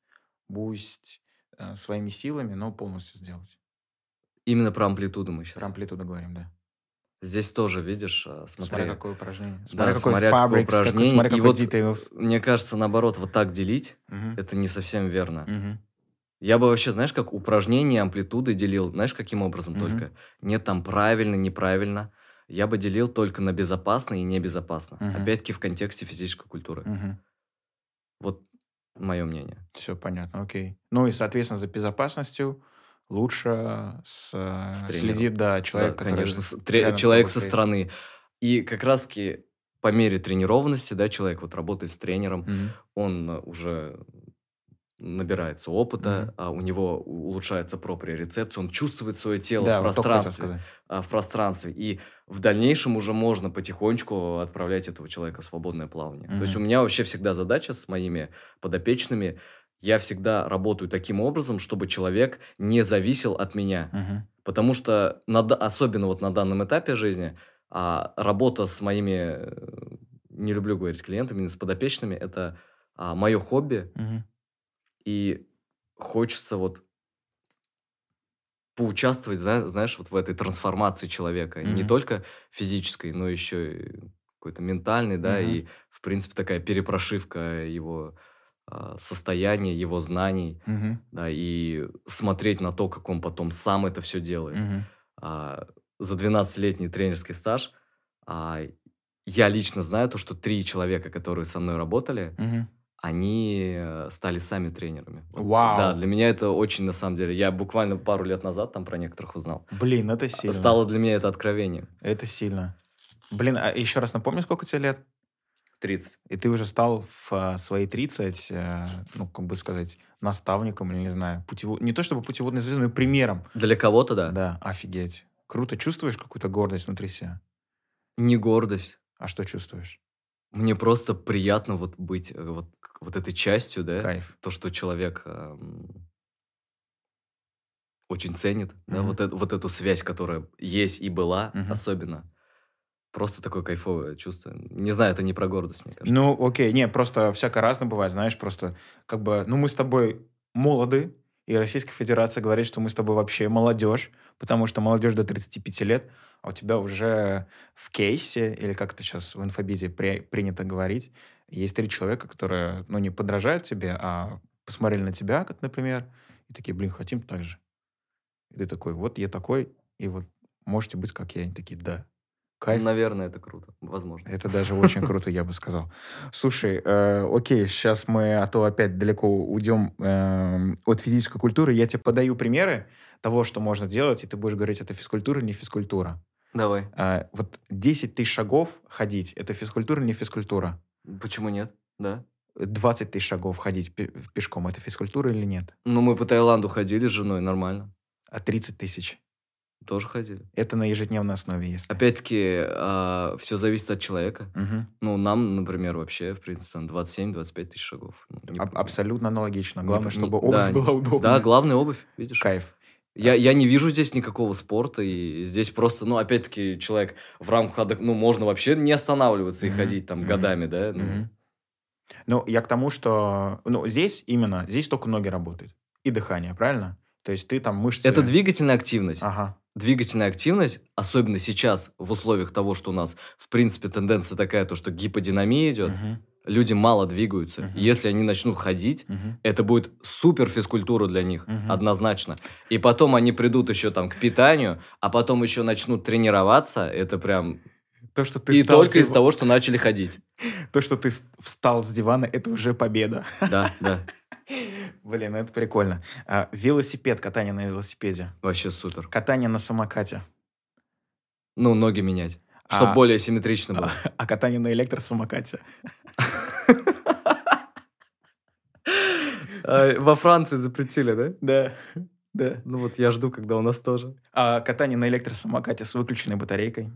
пусть э, своими силами, но полностью сделать? именно про амплитуду мы сейчас. Про амплитуду говорим, да. Здесь тоже, видишь, а, смотри. Смотря какое упражнение. Да, Смотря какой смотря какое фабрикс, какой- упражнение. смотря И какой вот, details. Мне кажется, наоборот, вот так делить, Мгм. это не совсем верно. Мгм. Я бы вообще, знаешь, как упражнения, амплитуды делил, знаешь, каким образом Мгм. только? Нет там правильно, неправильно. Я бы делил только на безопасно и небезопасно. Мгм. Опять-таки в контексте физической культуры. Мгм. Вот мое мнение. Все понятно, окей. Ну и, соответственно, за безопасностью лучше с, э, С следит, да, человек, Да, который конечно, с- тре- человек со стоит. стороны. И как раз-таки по мере тренированности, да, человек вот работает с тренером, Мгм. он э, уже набирается опыта, Мгм. а у него улучшается проприорецепция, он чувствует свое тело Да, в пространстве, а, в пространстве, и в дальнейшем уже можно потихонечку отправлять этого человека в свободное плавание. То есть у меня вообще всегда задача с моими подопечными, я всегда работаю таким образом, чтобы человек не зависел от меня. Мгм. Потому что на особенно вот на данном этапе жизни а, работа с моими, не люблю говорить клиентами, с подопечными, это а, мое хобби, Мгм. и хочется вот поучаствовать, зна- знаешь, вот в этой трансформации человека. Не Мгм. только физической, но еще и какой-то ментальной, да, Мгм. и, в принципе, такая перепрошивка его а, состояния, его знаний, Мгм. да, и смотреть на то, как он потом сам это все делает. Мгм. А, за 12-летний тренерский стаж а, я лично знаю то, что три человека, которые со мной работали, Мгм. они э, стали сами тренерами. Вау. Да, для меня это очень, на самом деле, я буквально пару лет назад там про некоторых узнал. Блин, это сильно. Стало для меня это откровением. Это сильно. Блин, а еще раз напомни, сколько тебе лет? 30. И ты уже стал в а, свои 30, э, ну, как бы сказать, наставником или, не знаю, путево... не то чтобы путеводной звездой, но и примером. Для кого-то, да. Да, офигеть. Круто. Чувствуешь какую-то гордость внутри себя? Не гордость. А что чувствуешь? Мне просто приятно вот быть э, вот, вот этой частью, да, Кайф. то, что человек эм, очень ценит, да, Мгм. вот, эту, вот эту связь, которая есть и была, Мгм. особенно. Просто такое кайфовое чувство. Не знаю, это не про гордость, мне кажется. Ну, окей, не, просто всяко разно бывает, знаешь, просто как бы, ну, мы с тобой молоды, и Российская Федерация говорит, что мы с тобой вообще молодежь, потому что молодежь до 35 лет, а у тебя уже в кейсе, или как это сейчас в инфобизе при- принято говорить, есть три человека, которые, ну, не подражают тебе, а посмотрели на тебя, как, например, и такие, блин, хотим так же. И ты такой, вот я такой, и вот можете быть как я. Они такие, да. Кайф. Наверное, это круто. Возможно. Это даже очень круто, я бы сказал. Слушай, э, окей, сейчас мы, а то опять далеко уйдем эм, от физической культуры. Я тебе подаю примеры того, что можно делать, и ты будешь говорить, это физкультура или не физкультура. Давай. А, вот 10 тысяч шагов ходить, это физкультура или не физкультура? Почему нет? Да. 20 тысяч шагов ходить пе- пешком, это физкультура или нет? Ну, мы по Таиланду ходили с женой, нормально. А 30 тысяч? Тоже ходили. Это на ежедневной основе, если. Опять-таки, все зависит от человека. Мгм. Ну, нам, например, вообще, в принципе, там 27-25 тысяч шагов. Ну, не- Аб- абсолютно аналогично. Главное, не- чтобы обувь да, была удобная. Да, главная обувь, видишь. Кайф. Я, я не вижу здесь никакого спорта, и здесь просто, ну, опять-таки, человек в рамках, ну, можно вообще не останавливаться и Мгм, ходить там мгм, годами, да? Ну, Мгм. Ну, я к тому, что... Ну, здесь именно, здесь только ноги работают. И дыхание, правильно? То есть ты там мышцы... Это двигательная активность. Ага. Двигательная активность, особенно сейчас, в условиях того, что у нас, в принципе, тенденция такая, то, что гиподинамия идет, Мгм, люди мало двигаются. Мгм. Если они начнут ходить, мгм. это будет супер физкультура для них, Мгм. однозначно. И потом они придут еще там к питанию, а потом еще начнут тренироваться. Это прям... То, что ты И только с из того, что начали ходить. То, что ты встал с дивана, это уже победа. Да, да. Блин, ну это прикольно. А, велосипед, катание на велосипеде. Вообще супер. Катание на самокате. Ну, ноги менять. Чтобы А- более симметрично было. А катание на электросамокате. А, Во Франции запретили, да? Да, да. Ну вот я жду, когда у нас тоже. А катание на электросамокате с выключенной батарейкой.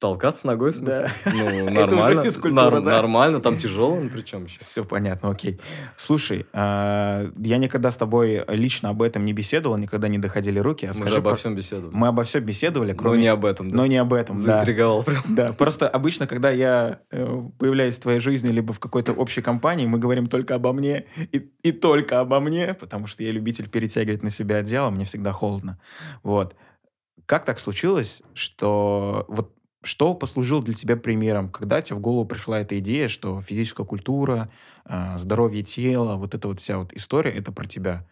Толкаться ногой, в смысле? Да. Ну, Это уже нормально. физкультура, Нар- да? Нормально, там тяжело, ну причем сейчас. Все понятно, окей. Слушай, а, я никогда с тобой лично об этом не беседовал, никогда не доходили руки. А Мы скажи, же обо про- всем беседовали. Мы обо всем беседовали, Но кроме... не об этом, да? Но не об этом, да. Заинтриговал прям. Да, просто обычно, когда я э, появляюсь в твоей жизни, либо в какой-то общей компании, мы говорим только обо мне и, и только обо мне, потому что я любитель перетягивать на себя одеяло, мне всегда холодно. Вот. Как так случилось, что вот что послужило для тебя примером? Когда тебе в голову пришла эта идея, что физическая культура, э, здоровье тела, вот эта вот вся вот история, это про тебя?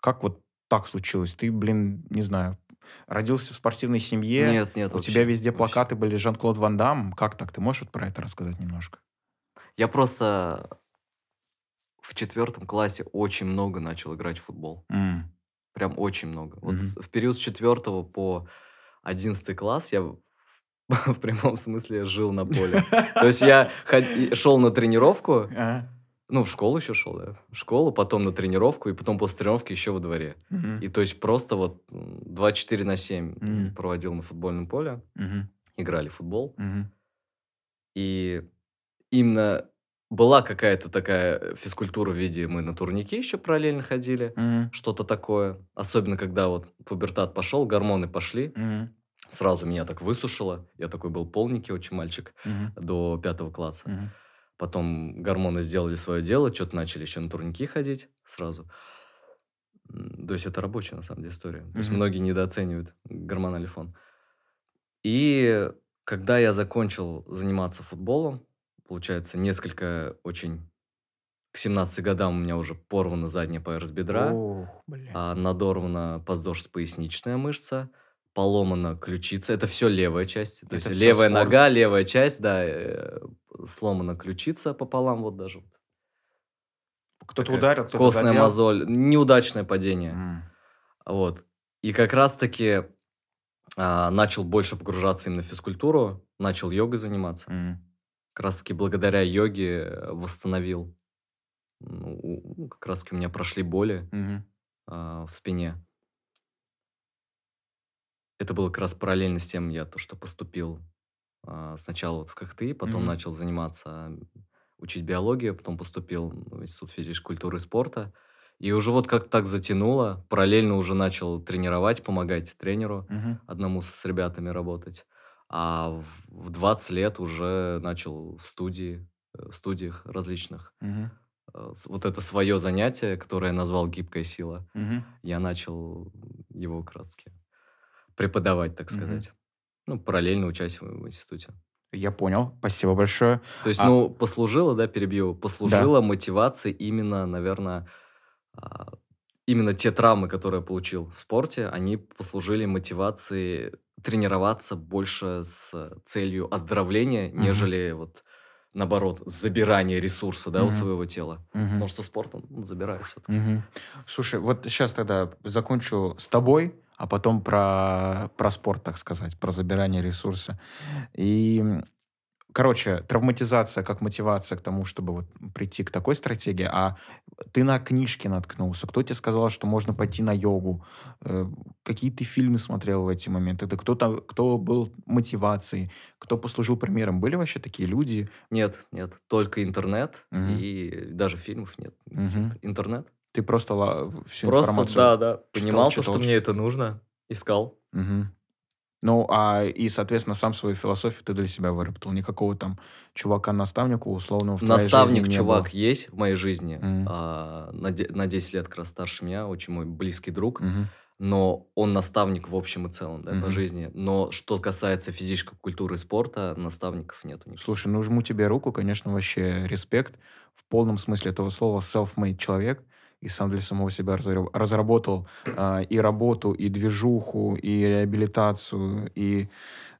Как вот так случилось? Ты, блин, не знаю, родился в спортивной семье, Нет, нет, у вообще, тебя везде вообще. плакаты были Жан-Клод Ван Дам. Как так? Ты можешь вот про это рассказать немножко? Я просто в четвертом классе очень много начал играть в футбол. М, Прям очень много. Вот Мгм. с- в период с четвертого по одиннадцатый класс я в прямом смысле жил на поле. То есть я шел на тренировку, ну, в школу еще шел, да, в школу, потом на тренировку, и потом после тренировки еще во дворе. И то есть просто вот м, 24 на 7 Мгм. проводил на футбольном поле, играли в футбол. И именно была какая-то такая физкультура в виде, мы на турники еще параллельно ходили, Мгм. что-то такое. Особенно, когда вот пубертат пошел, гормоны пошли, Мгм. Сразу меня так высушило. Я такой был полненький очень мальчик Мгм. до пятого класса. Мгм. Потом гормоны сделали свое дело, что-то начали еще на турники ходить сразу. То есть это рабочая, на самом деле, история. То есть Мгм. многие недооценивают гормональный фон. И когда я закончил заниматься футболом, получается, несколько очень... К 17 годам у меня уже порвана задняя пояс бедра, бля. а надорвана подвздошно-поясничная мышца, поломана ключица. Это все левая часть. То Это есть левая спорт. нога, левая часть, да, э, сломана ключица пополам, вот даже. Кто-то ударил, кто-то Костная задел. мозоль. Неудачное падение. М. Вот. И как раз-таки а, начал больше погружаться именно в физкультуру, начал йогой заниматься. М. Как раз-таки благодаря йоге э, восстановил. Ну, как раз-таки у меня прошли боли Мгм. а, в спине. Это было как раз параллельно с тем, я то, что поступил а, сначала вот в КХТИ, потом Мгм. начал заниматься, учить биологию, потом поступил в Институт физической культуры и спорта. И уже вот как так затянуло, параллельно уже начал тренировать, помогать тренеру, Мгм. одному с ребятами работать. А в в 20 лет уже начал в студии, э, в студиях различных. С- Вот это свое занятие, которое я назвал «Гибкая сила», Мгм. я начал его краски преподавать, так сказать. Ну, параллельно учась в, в институте. Я понял. Спасибо большое. То есть, А- ну, послужило, да, перебью, послужило мотивацией именно, наверное, а, именно те травмы, которые я получил в спорте, они послужили мотивацией тренироваться больше с целью оздоровления, Мгм. нежели вот наоборот, забирание ресурса, да, у Мгм. своего тела. Мгм. Потому что спорт, он забирает все Мгм. Слушай, вот сейчас тогда закончу с тобой, а потом про, про спорт, так сказать, про забирание ресурса. И, короче, травматизация как мотивация к тому, чтобы вот прийти к такой стратегии, а ты на книжки наткнулся, кто тебе сказал, что можно пойти на йогу, Э, какие ты фильмы смотрел в эти моменты, да кто, там, кто был мотивацией, кто послужил примером, были вообще такие люди? Нет, нет, только интернет Мгм. и даже фильмов нет. Мгм. Интернет. Ты просто всю Просто, информацию... да, да, понимал, то, читал, что мне это нужно, искал. Мгм. Ну, а и, соответственно, сам свою философию ты для себя выработал. Никакого там чувака-наставника условного в Наставник, чувак, есть в моей жизни. Мгм. а, на, на 10 лет как раз старше меня, очень мой близкий друг. Мгм. Но он наставник в общем и целом, да, по Мгм. жизни. Но что касается физической культуры и спорта, наставников нету никаких. Слушай, ну жму тебе руку, конечно, вообще респект. В полном смысле этого слова self-made человек. И сам для самого себя разра- разработал а, и работу, и движуху, и реабилитацию, и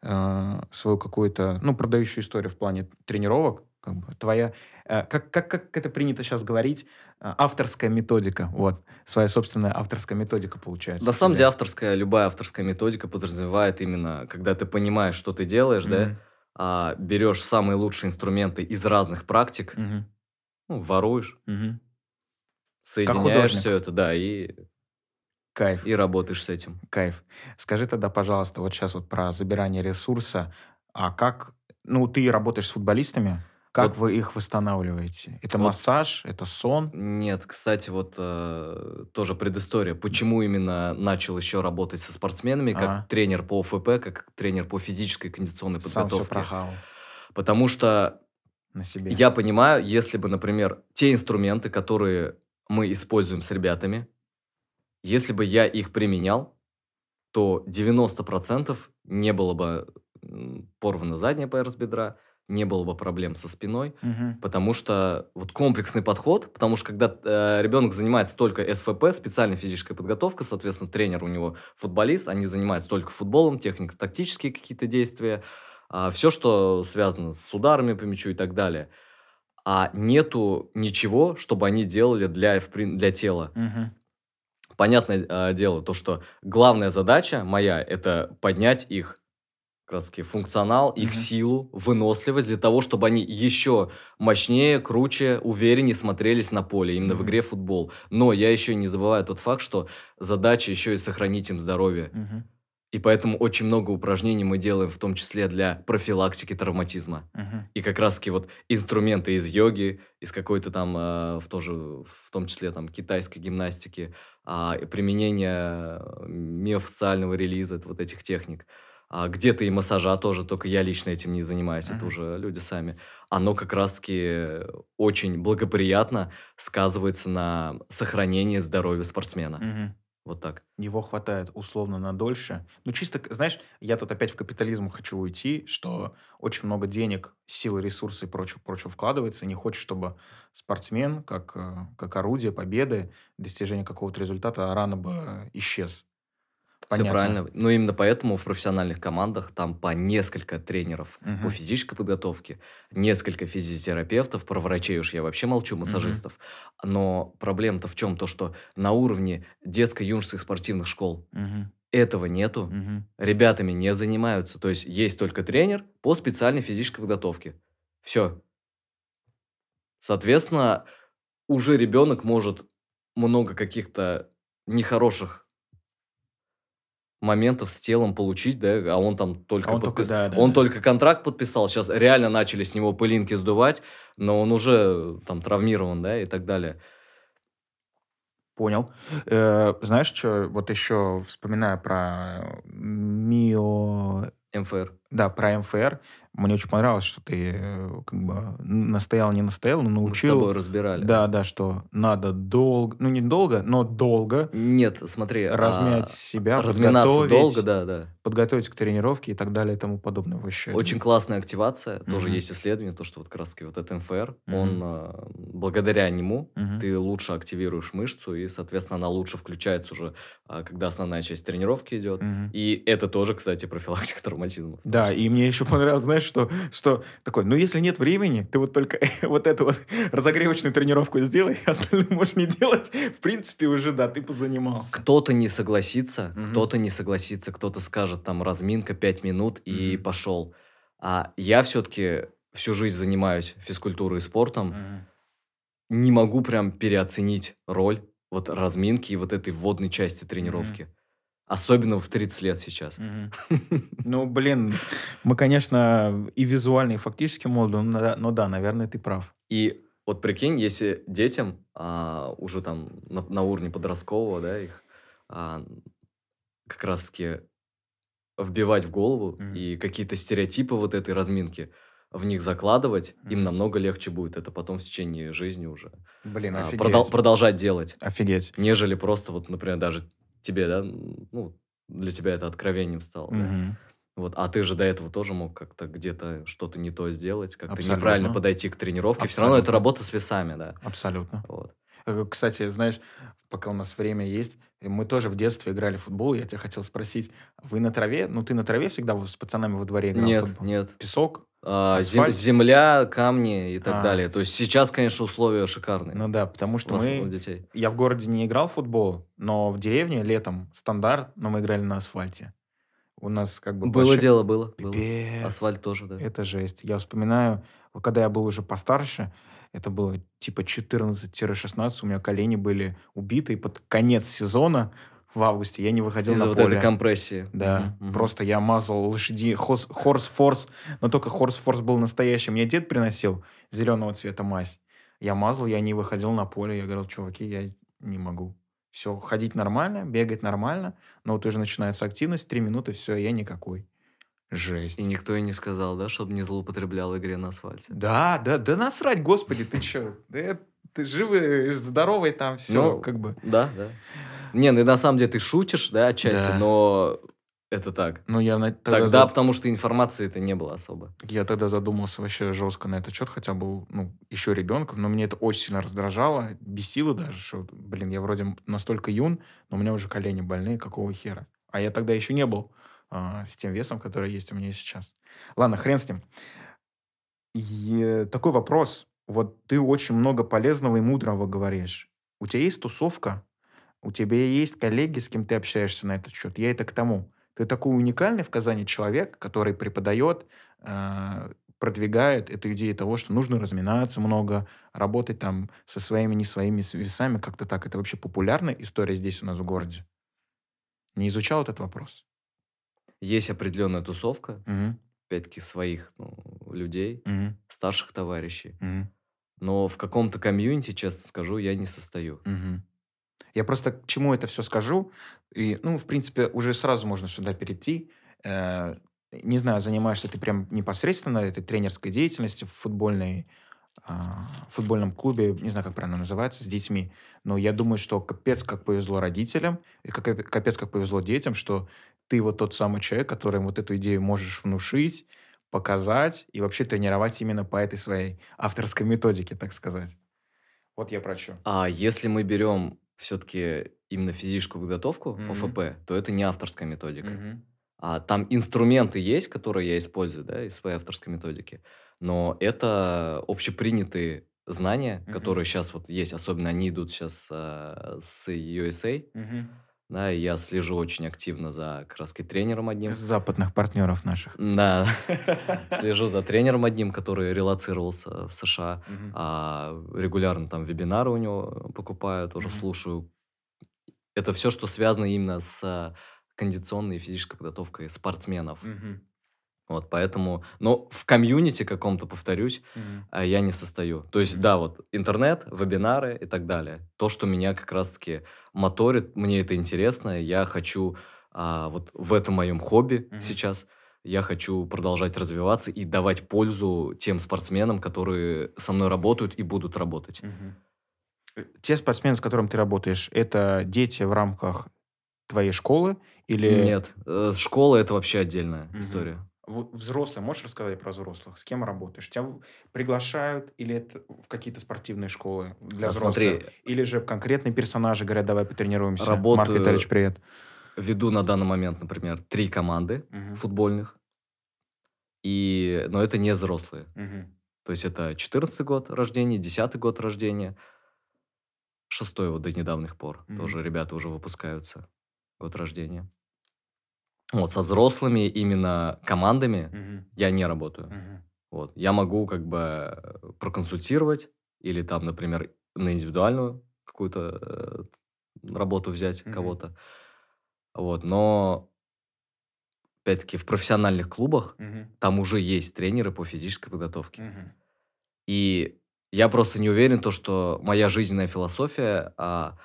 а, свою какую-то, ну, продающую историю в плане тренировок. Как бы твоя, э, как, как, как это принято сейчас говорить, а, авторская методика. Вот, своя собственная авторская методика получается. На самом деле авторская, любая авторская методика подразумевает именно, когда ты понимаешь, что ты делаешь, да, Мгм. а, берешь самые лучшие инструменты из разных практик, Мгм. ну, воруешь, Мгм. Соединяешь все это, да, и, Кайф. и работаешь с этим. Кайф. Скажи тогда, пожалуйста, вот сейчас вот про забирание ресурса. А как, ну, ты работаешь с футболистами, как Вот- вы их восстанавливаете? Это Вот- массаж, это сон? Нет, кстати, вот э, тоже предыстория. Почему именно начал еще работать со спортсменами, как Ага. тренер по ОФП, как тренер по физической кондиционной Сам все подготовке? прохавал Потому что на себе. я понимаю, если бы, например, те инструменты, которые мы используем с ребятами, если бы я их применял, то 90% не было бы порвана задняя пояс бедра, не было бы проблем со спиной, Мгм. Потому что вот комплексный подход, потому что когда э, ребенок занимается только СФП, специальная физическая подготовка, соответственно, тренер у него футболист, они занимаются только футболом, технико-тактические какие-то действия, все, что связано с ударами по мячу и так далее. А нету ничего, чтобы они делали для, в для тела. Мгм. Понятное э, дело, то, что главная задача моя – это поднять их как раз таки функционал, их силу, выносливость для того, чтобы они еще мощнее, круче, увереннее смотрелись на поле, именно в Мгм. игре в футбол. Но я еще не забываю тот факт, что задача еще и сохранить им здоровье. Мгм. И поэтому очень много упражнений мы делаем, в том числе для профилактики травматизма. Мгм. И как раз-таки вот инструменты из йоги, из какой-то там, э, в, тоже, в том числе там китайской гимнастики, а, применение миофациального релиза, вот этих техник. А где-то и массажа тоже, только я лично этим не занимаюсь, это Мгм. уже люди сами. Оно как раз-таки очень благоприятно сказывается на сохранении здоровья спортсмена. Мгм. Вот так. Его хватает условно на дольше. Ну, чисто, знаешь, я тут опять в капитализм хочу уйти, что очень много денег, силы, ресурсы и прочего, прочего вкладывается, не хочет, чтобы спортсмен, как, э, как орудие победы, достижения какого-то результата, рано бы исчез. Все правильно. Но именно поэтому в профессиональных командах там по несколько тренеров Мгм. по физической подготовке, несколько физиотерапевтов, про врачей уж я вообще молчу, массажистов. Но проблема-то в чем? То, что на уровне детско-юношеских спортивных школ Мгм. этого нету. Мгм. Ребятами не занимаются. То есть есть только тренер по специальной физической подготовке. Все. Соответственно, уже ребенок может много каких-то нехороших моментов с телом получить, да, а он там только, А он только, подпис- да, да, он да. только контракт подписал, сейчас реально начали с него пылинки сдувать, но он уже там травмирован, да, и так далее. Понял. Э, знаешь, что вот еще вспоминая про мио... МФР. Да, про МФР. Мне очень понравилось, что ты э, как бы настоял, не настоял, но Мы с научил. тобой разбирали. Да, да, что надо долго, ну не долго, но долго Нет, смотри. а, размять себя, разминаться долго, да, да. подготовить к тренировке и так далее и тому подобное. Вообще. Очень классная активация. Тоже Мгм. есть исследование, то, что вот как раз таки вот этот МФР, Мгм. он а, благодаря нему Мгм. ты лучше активируешь мышцу, и, соответственно, она лучше включается уже, а, когда основная часть тренировки идет. Мгм. И это тоже, кстати, профилактика травматизма. Да, и мне еще понравилось, знаешь, что, что такой, ну, если нет времени, ты вот только вот эту вот разогревочную тренировку сделай, остальное можешь не делать. В принципе, уже, да, ты позанимался. Кто-то не согласится, Мгм. кто-то не согласится, кто-то скажет там разминка 5 минут и Мгм. пошел. А я все-таки всю жизнь занимаюсь физкультурой и спортом, Мгм. не могу прям переоценить роль вот разминки и вот этой вводной части тренировки. Особенно в 30 лет сейчас. Ну, блин, мы, конечно, и визуально, и фактически молоды, но да, но да, наверное, ты прав. И вот прикинь, если детям а, уже там на, на уровне подросткового, да, их а, как раз-таки вбивать в голову и какие-то стереотипы вот этой разминки в них закладывать, им намного легче будет это потом в течение жизни уже Блин, а, офигеть. продол- продолжать делать, Офигеть. нежели просто вот, например, даже тебе, да, ну, для тебя это откровением стало, да. Мгм. Вот, а ты же до этого тоже мог как-то где-то что-то не то сделать, как-то Абсолютно. неправильно подойти к тренировке. Все равно это Абсолютно. работа с весами, да. Абсолютно. Вот. Э, Кстати, знаешь, пока у нас время есть, э, мы тоже в детстве играли в футбол. Я тебя хотел спросить, вы на траве? Ну, ты на траве всегда с пацанами во дворе играл Нет, футбол? нет. Песок? А, Асфальт? земля, камни и так А. далее. То есть сейчас, конечно, условия шикарные. Ну да, потому что мы... детей. Я в городе не играл в футбол, но в деревне летом стандарт, но мы играли на асфальте. У нас как бы... Было большой- дело, было. было. Асфальт тоже, да. Это жесть. Я вспоминаю, когда я был уже постарше, это было типа 14-16, у меня колени были убиты, и под конец сезона в августе я не выходил Из-за на вот поле. этой компрессии. Да, мгм. просто я мазал лошади, хос- хорс-форс, но только хорс-форс был настоящий. Мне дед приносил зеленого цвета мазь. Я мазал, я не выходил на поле. Я говорил, чуваки, я не могу. Все, ходить нормально, бегать нормально, но вот уже начинается активность, три минуты, все, я никакой. Жесть. И никто и не сказал, да, чтобы не злоупотреблял игре на асфальте. Да, да, да насрать, господи, ты что? ты живый, здоровый там, все, Ну, как бы. Да, да. Не, ну на самом деле ты шутишь, да, отчасти, Да. но это так. Ну, я на- тогда, Тогда, за- потому что информации это не было особо. я тогда задумался вообще жестко на этот счет, хотя был, ну, еще ребенком, но мне это очень сильно раздражало, бесило даже, что, блин, я вроде настолько юн, но у меня уже колени больные, какого хера? А я тогда еще не был а, с тем весом, который есть у меня сейчас. Ладно, хрен с ним. И такой вопрос. Вот ты очень много полезного и мудрого говоришь. У тебя есть тусовка? У тебя есть коллеги, с кем ты общаешься на этот счет? Я это к тому. Ты такой уникальный в Казани человек, который преподает, э, продвигает эту идею того, что нужно разминаться много, работать там со своими, не своими весами, как-то так. Это вообще популярная история здесь у нас в городе? Не изучал этот вопрос? Есть определенная тусовка, Мгм. опять-таки, своих ну, людей, Мгм. старших товарищей. Мгм. Но в каком-то комьюнити, честно скажу, я не состою. Мгм. Я просто к чему это все скажу. И, ну, в принципе, уже сразу можно сюда перейти. Э, Не знаю, занимаешься ты прям непосредственно этой тренерской деятельностью в футбольной, в футбольном клубе, не знаю, как правильно называется, с детьми. Но я думаю, что капец как повезло родителям, и капец как повезло детям, что ты вот тот самый человек, который им вот эту идею можешь внушить, показать и вообще тренировать именно по этой своей авторской методике, так сказать. Вот я про чё. А если мы берем все-таки именно физическую подготовку, Мгм. ОФП, то это не авторская методика. Мгм. А там инструменты есть, которые я использую, да, из своей авторской методики. Но это общепринятые знания, Мгм. которые сейчас вот есть, особенно они идут сейчас с USA, Мгм. Да, и я слежу очень активно за как раз тренером одним. Из западных партнеров наших. Да, слежу за тренером одним, который релацировался в США. Мгм. А регулярно там вебинары у него покупаю, тоже Мгм. слушаю. Это все, что связано именно с кондиционной и физической подготовкой спортсменов. Мгм. Вот, поэтому... Но в комьюнити каком-то, повторюсь, а, я не состою. То есть, Мгм. да, вот интернет, вебинары и так далее. То, что меня как раз-таки моторит, мне это интересно, я хочу а, вот в этом моем хобби Мгм. сейчас, я хочу продолжать развиваться и давать пользу тем спортсменам, которые со мной работают и будут работать. Э, Те спортсмены, с которыми ты работаешь, это дети в рамках твоей школы или... Нет, э, школа это вообще отдельная Мгм. история. Взрослые, можешь рассказать про взрослых? С кем работаешь? Тебя приглашают или это в какие-то спортивные школы для А взрослых? смотри, Или же конкретные персонажи говорят, давай потренируемся. Марк Работаю- Витальевич, привет. веду на данный момент, например, три команды Мгм. футбольных, и... но это не взрослые. Мгм. То есть это 14 год рождения, 10 год рождения, шестой вот до недавних пор. Мгм. Тоже ребята уже выпускаются. Год рождения. Вот, со взрослыми именно командами Мгм. я не работаю. Мгм. Вот. Я могу как бы э, проконсультировать или там, например, на индивидуальную какую-то э, работу взять Мгм. кого-то. Вот. Но, опять-таки, в профессиональных клубах Мгм. там уже есть тренеры по физической подготовке. Мгм. И я просто не уверен, то, что моя жизненная философия а,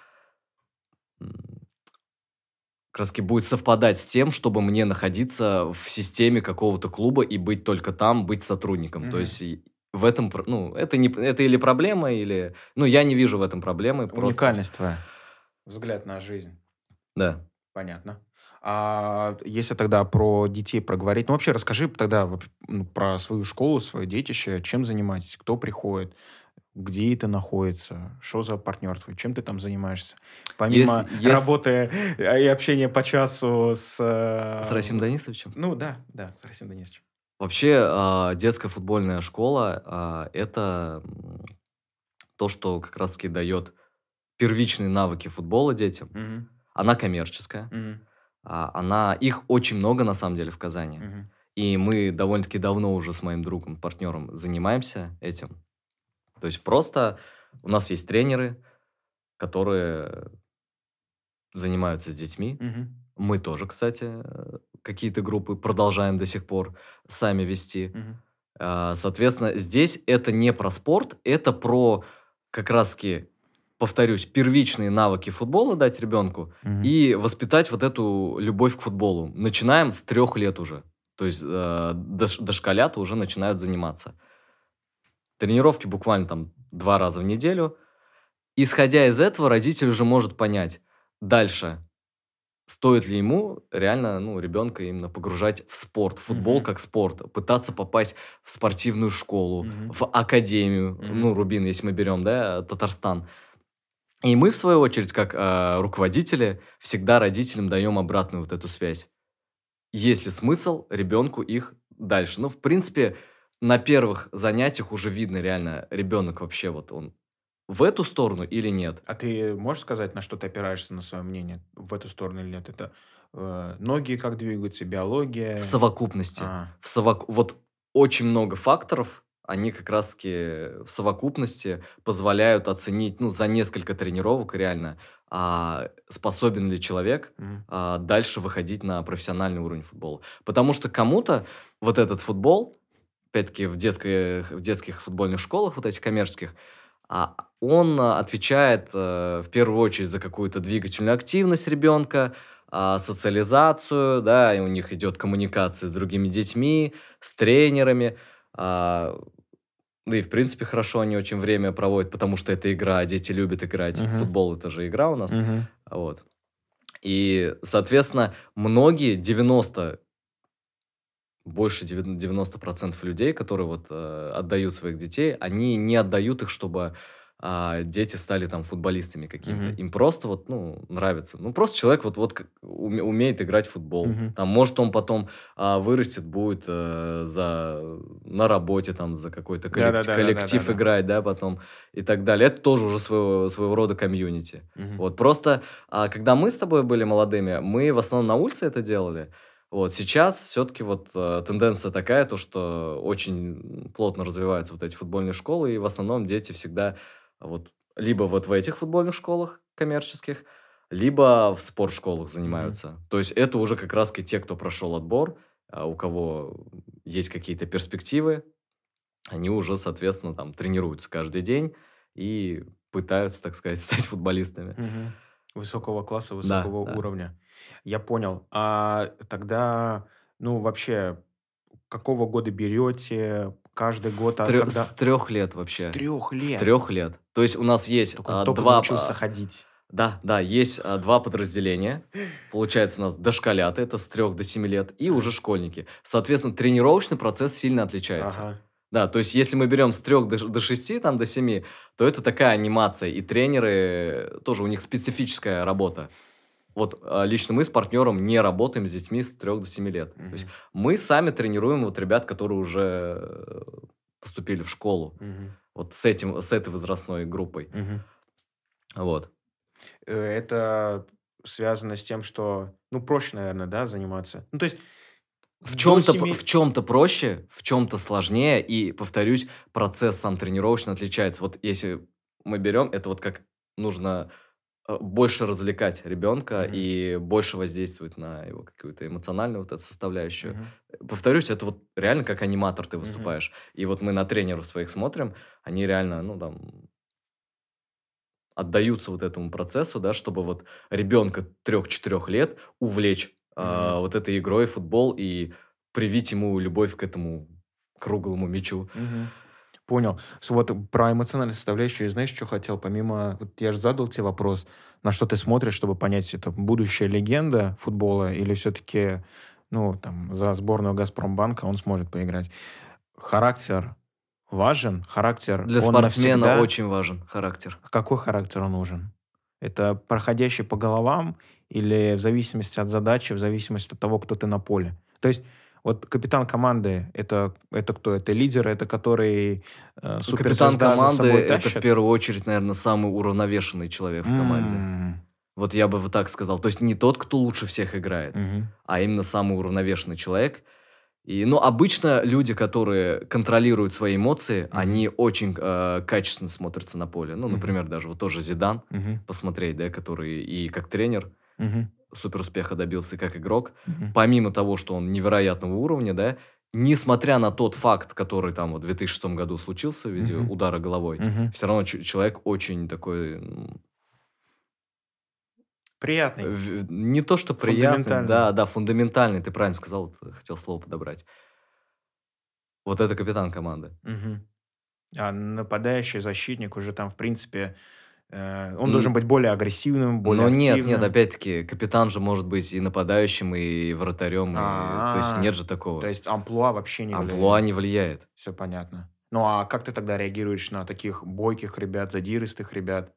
как раз таки будет совпадать с тем, чтобы мне находиться в системе какого-то клуба и быть только там, быть сотрудником. Мгм. То есть в этом, ну, это, не, это или проблема, или... Ну, я не вижу в этом проблемы. просто- Уникальность твоя. Взгляд на жизнь. Да. Понятно. А если тогда про детей проговорить, ну вообще расскажи тогда ну, про свою школу, свое детище, чем занимаетесь, кто приходит, где это находится, что за партнерство, чем ты там занимаешься, помимо если- работы э, и общения по часу с... э, С Расим Данисовичем? Ну да, да, с Расим Данисовичем. Вообще, а, детская футбольная школа а, это то, что как раз-таки дает первичные навыки футбола детям. Мгм, Она коммерческая. а, Она, их очень много на самом деле в Казани. мгм, И мы довольно-таки давно уже с моим другом, партнером занимаемся этим. То есть просто у нас есть тренеры, которые занимаются с детьми. мгм, Мы тоже, кстати, э, какие-то группы продолжаем до сих пор сами вести. А, Соответственно, здесь это не про спорт, это про как раз-таки, повторюсь, первичные навыки футбола дать ребенку мгм. и воспитать вот эту любовь к футболу. Начинаем с трех лет уже. То есть э, дош- дошколята уже начинают заниматься. Тренировки буквально там два раза в неделю. Исходя из этого, родитель уже может понять дальше, стоит ли ему реально ну, ребенка именно погружать в спорт, в футбол Мгм. как спорт, пытаться попасть в спортивную школу, Мгм. в академию, Мгм. ну, Рубин, если мы берем, да, Татарстан. И мы, в свою очередь, как э, руководители, всегда родителям даем обратную вот эту связь. Есть ли смысл ребенку их дальше? Ну, в принципе, на первых занятиях уже видно реально, ребенок вообще вот он в эту сторону или нет. А ты можешь сказать, на что ты опираешься на свое мнение, в эту сторону или нет? Это э, ноги как двигаются, биология? В совокупности. А, В совок... Вот очень много факторов, они как раз-таки в совокупности позволяют оценить, ну, за несколько тренировок реально, а, способен ли человек Мгм. а, дальше выходить на профессиональный уровень футбола. Потому что кому-то вот этот футбол, опять-таки в, детской- в детских футбольных школах, вот этих коммерческих, а, он а, отвечает э, в первую очередь за какую-то двигательную активность ребенка, а, социализацию, да, и у них идет коммуникация с другими детьми, с тренерами. а, ну и, в принципе, хорошо они очень время проводят, потому что это игра, дети любят играть. Мгм. Футбол это же игра у нас. Мгм. Вот. И, соответственно, многие, 90, больше 90% людей, которые вот э, отдают своих детей, они не отдают их, чтобы а, дети стали там футболистами какими-то. Мгм. Им просто вот, ну, нравится. Ну, просто человек вот, вот умеет играть в футбол. Мгм. Там, может, он потом а, вырастет, будет э, за, на работе там за какой-то коллектив, Да-да-да-да-да-да. коллектив играть, да, потом и так далее. Это тоже уже своего, своего рода комьюнити. Мгм. Вот просто, а, когда мы с тобой были молодыми, мы в основном на улице это делали. Вот сейчас все-таки вот э, тенденция такая, то что очень плотно развиваются вот эти футбольные школы, и в основном дети всегда вот либо вот в этих футбольных школах коммерческих, либо в спортшколах занимаются. То есть это уже как раз те, кто прошел отбор, а, у кого есть какие-то перспективы, они уже, соответственно, там тренируются каждый день и пытаются, так сказать, стать футболистами. Мгм. Высокого класса, Да, высокого да. уровня. Я понял. А тогда, ну, вообще, какого года берете? Каждый год? С, а трё- когда? с трех лет вообще. С трех С лет? трех лет. То есть у нас есть Только, а, только два... научился а, ходить. Да, да, есть а, два подразделения. Получается, у нас дошколята, это с трех до семи лет, и уже школьники. Соответственно, тренировочный процесс сильно отличается. Ага. Да, то есть если мы берем с трех до, шести, там до семи, то это такая анимация. И тренеры тоже у них специфическая работа. Вот а, лично мы с партнером не работаем с детьми с трех до семи лет. То есть мы сами тренируем вот ребят, которые уже э, поступили в школу. Мгм. Вот с этим, с этой возрастной группой. Мгм. Вот. Э, Это связано с тем, что, ну, проще, наверное, да, заниматься. Ну, то есть В чем-то, семи- в чем-то проще, в чем-то сложнее, и, повторюсь, процесс сам тренировочно отличается. Вот если мы берем, это вот как нужно больше развлекать ребенка Мгм. и больше воздействовать на его какую-то эмоциональную вот эту составляющую. Мгм. Повторюсь, это вот реально как аниматор ты выступаешь. И вот мы на тренеров своих смотрим, они реально, ну, там, отдаются вот этому процессу, да, чтобы вот ребенка трех-четырех лет увлечь а, Мгм. вот этой игрой футбол и привить ему любовь к этому круглому мячу. Мгм. Понял. Вот про эмоциональную составляющую, знаешь, что хотел? Помимо, вот я же задал тебе вопрос, на что ты смотришь, чтобы понять, это будущая легенда футбола или все-таки, ну, там, за сборную Газпромбанка он сможет поиграть. Характер важен? Характер, Для спортсмена навсегда? очень важен характер. Какой характер он нужен? Это проходящий по головам или в зависимости от задачи, в зависимости от того, кто ты на поле? То есть вот капитан команды это, это кто? Это лидер, это который э, Капитан команды это в первую очередь, наверное, самый уравновешенный человек в команде. М, Вот я бы вот так сказал. То есть не тот, кто лучше всех играет, мгм. а именно самый уравновешенный человек. И, ну, обычно люди, которые контролируют свои эмоции, Мгм. они очень э, качественно смотрятся на поле. Ну, например, даже вот тоже Зидан Мгм. посмотреть, да, который и как тренер Мгм. Супер успеха добился, как игрок. Мгм. помимо того, что он невероятного уровня, да, несмотря на тот факт, который там вот в 2006 году случился в виде Мгм. удара головой, Мгм. все равно человек очень такой, Приятный. в- не то что приятный, да, да, фундаментальный, ты правильно сказал, хотел слово подобрать. Вот это капитан команды. Мгм. А нападающий защитник уже там, в принципе, он М. должен быть более агрессивным, более Но нет, активным. нет, опять-таки, капитан же может быть и нападающим, и вратарем, и- то есть нет же такого. То есть амплуа вообще не Амплуа не влияет. Все понятно. Ну а как ты тогда реагируешь на таких бойких ребят, задиристых ребят?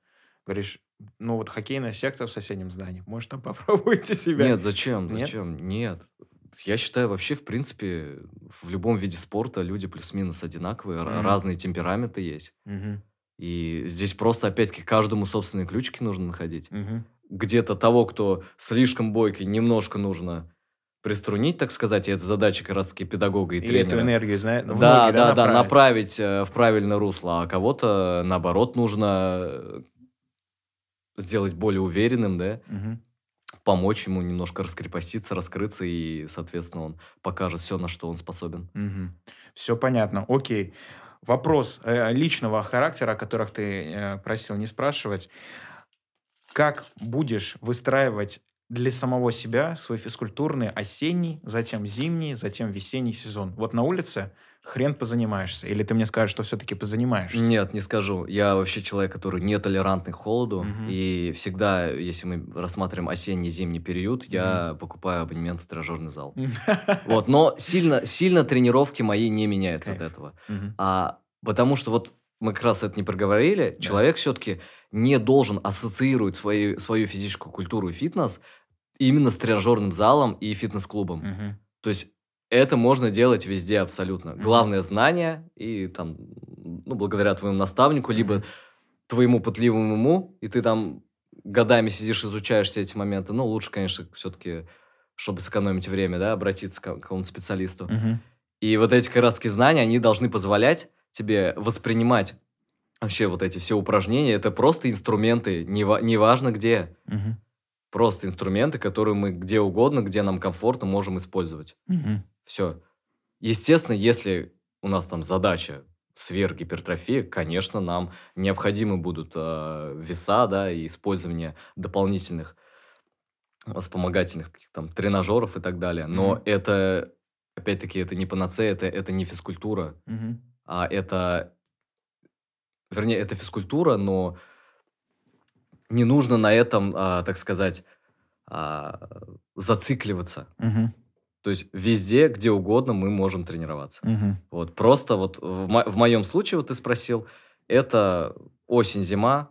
Говоришь, ну вот хоккейная секция в соседнем здании, может там попробуйте себя? Нет, зачем? Нет? Зачем? Нет. Я считаю, вообще, в принципе, в любом виде спорта люди плюс-минус одинаковые, Мгм. разные темпераменты есть. Мгм, И здесь просто, опять-таки, каждому собственные ключики нужно находить. мгм, Где-то того, кто слишком бойкий, немножко нужно приструнить, так сказать, и это задача как раз-таки педагога и, И тренера. эту энергию, знаешь, в да, ноги, да, да, направить? направить э, в правильное русло, а кого-то, наоборот, нужно э, сделать более уверенным, да, Мгм. помочь ему немножко раскрепоститься, раскрыться, и, соответственно, он покажет все, на что он способен. Все понятно. Окей. Вопрос э, личного характера, о которых ты э, просил не спрашивать. Как будешь выстраивать для самого себя свой физкультурный осенний, затем зимний, затем весенний сезон? Вот на улице хрен позанимаешься. Или ты мне скажешь, что все-таки позанимаешься? Нет, не скажу. Я вообще человек, который нетолерантный к холоду. Мгм. И всегда, если мы рассматриваем осенний-зимний период, я покупаю абонемент в тренажерный зал. Вот, но сильно, сильно тренировки мои не меняются от этого. А потому что вот мы как раз это не проговорили, Да. человек все-таки не должен ассоциировать свою, свою физическую культуру и фитнес именно с тренажерным залом и фитнес-клубом. Мгм. То есть это можно делать везде абсолютно. Главное знание и там, ну, благодаря твоему наставнику, либо твоему пытливому уму, и ты там годами сидишь, изучаешь все эти моменты. Ну, лучше, конечно, все-таки, чтобы сэкономить время, да, обратиться к ка- какому-то специалисту. И вот эти как раз-таки знания, они должны позволять тебе воспринимать вообще вот эти все упражнения. Это просто инструменты, нева- неважно где. Мгм. Просто инструменты, которые мы где угодно, где нам комфортно, можем использовать. Мгм. Все. Естественно, если у нас там задача сверхгипертрофия, конечно, нам необходимы будут э, веса, да, и использование дополнительных вспомогательных там тренажеров и так далее. Но Мгм. это, опять-таки, это не панацея, это, это не физкультура, Мгм. а это, вернее, это физкультура, но не нужно на этом, а, так сказать, а, зацикливаться. Мгм. То есть везде, где угодно мы можем тренироваться. Мгм. Вот просто вот в, мо- в моем случае, вот ты спросил, это осень-зима,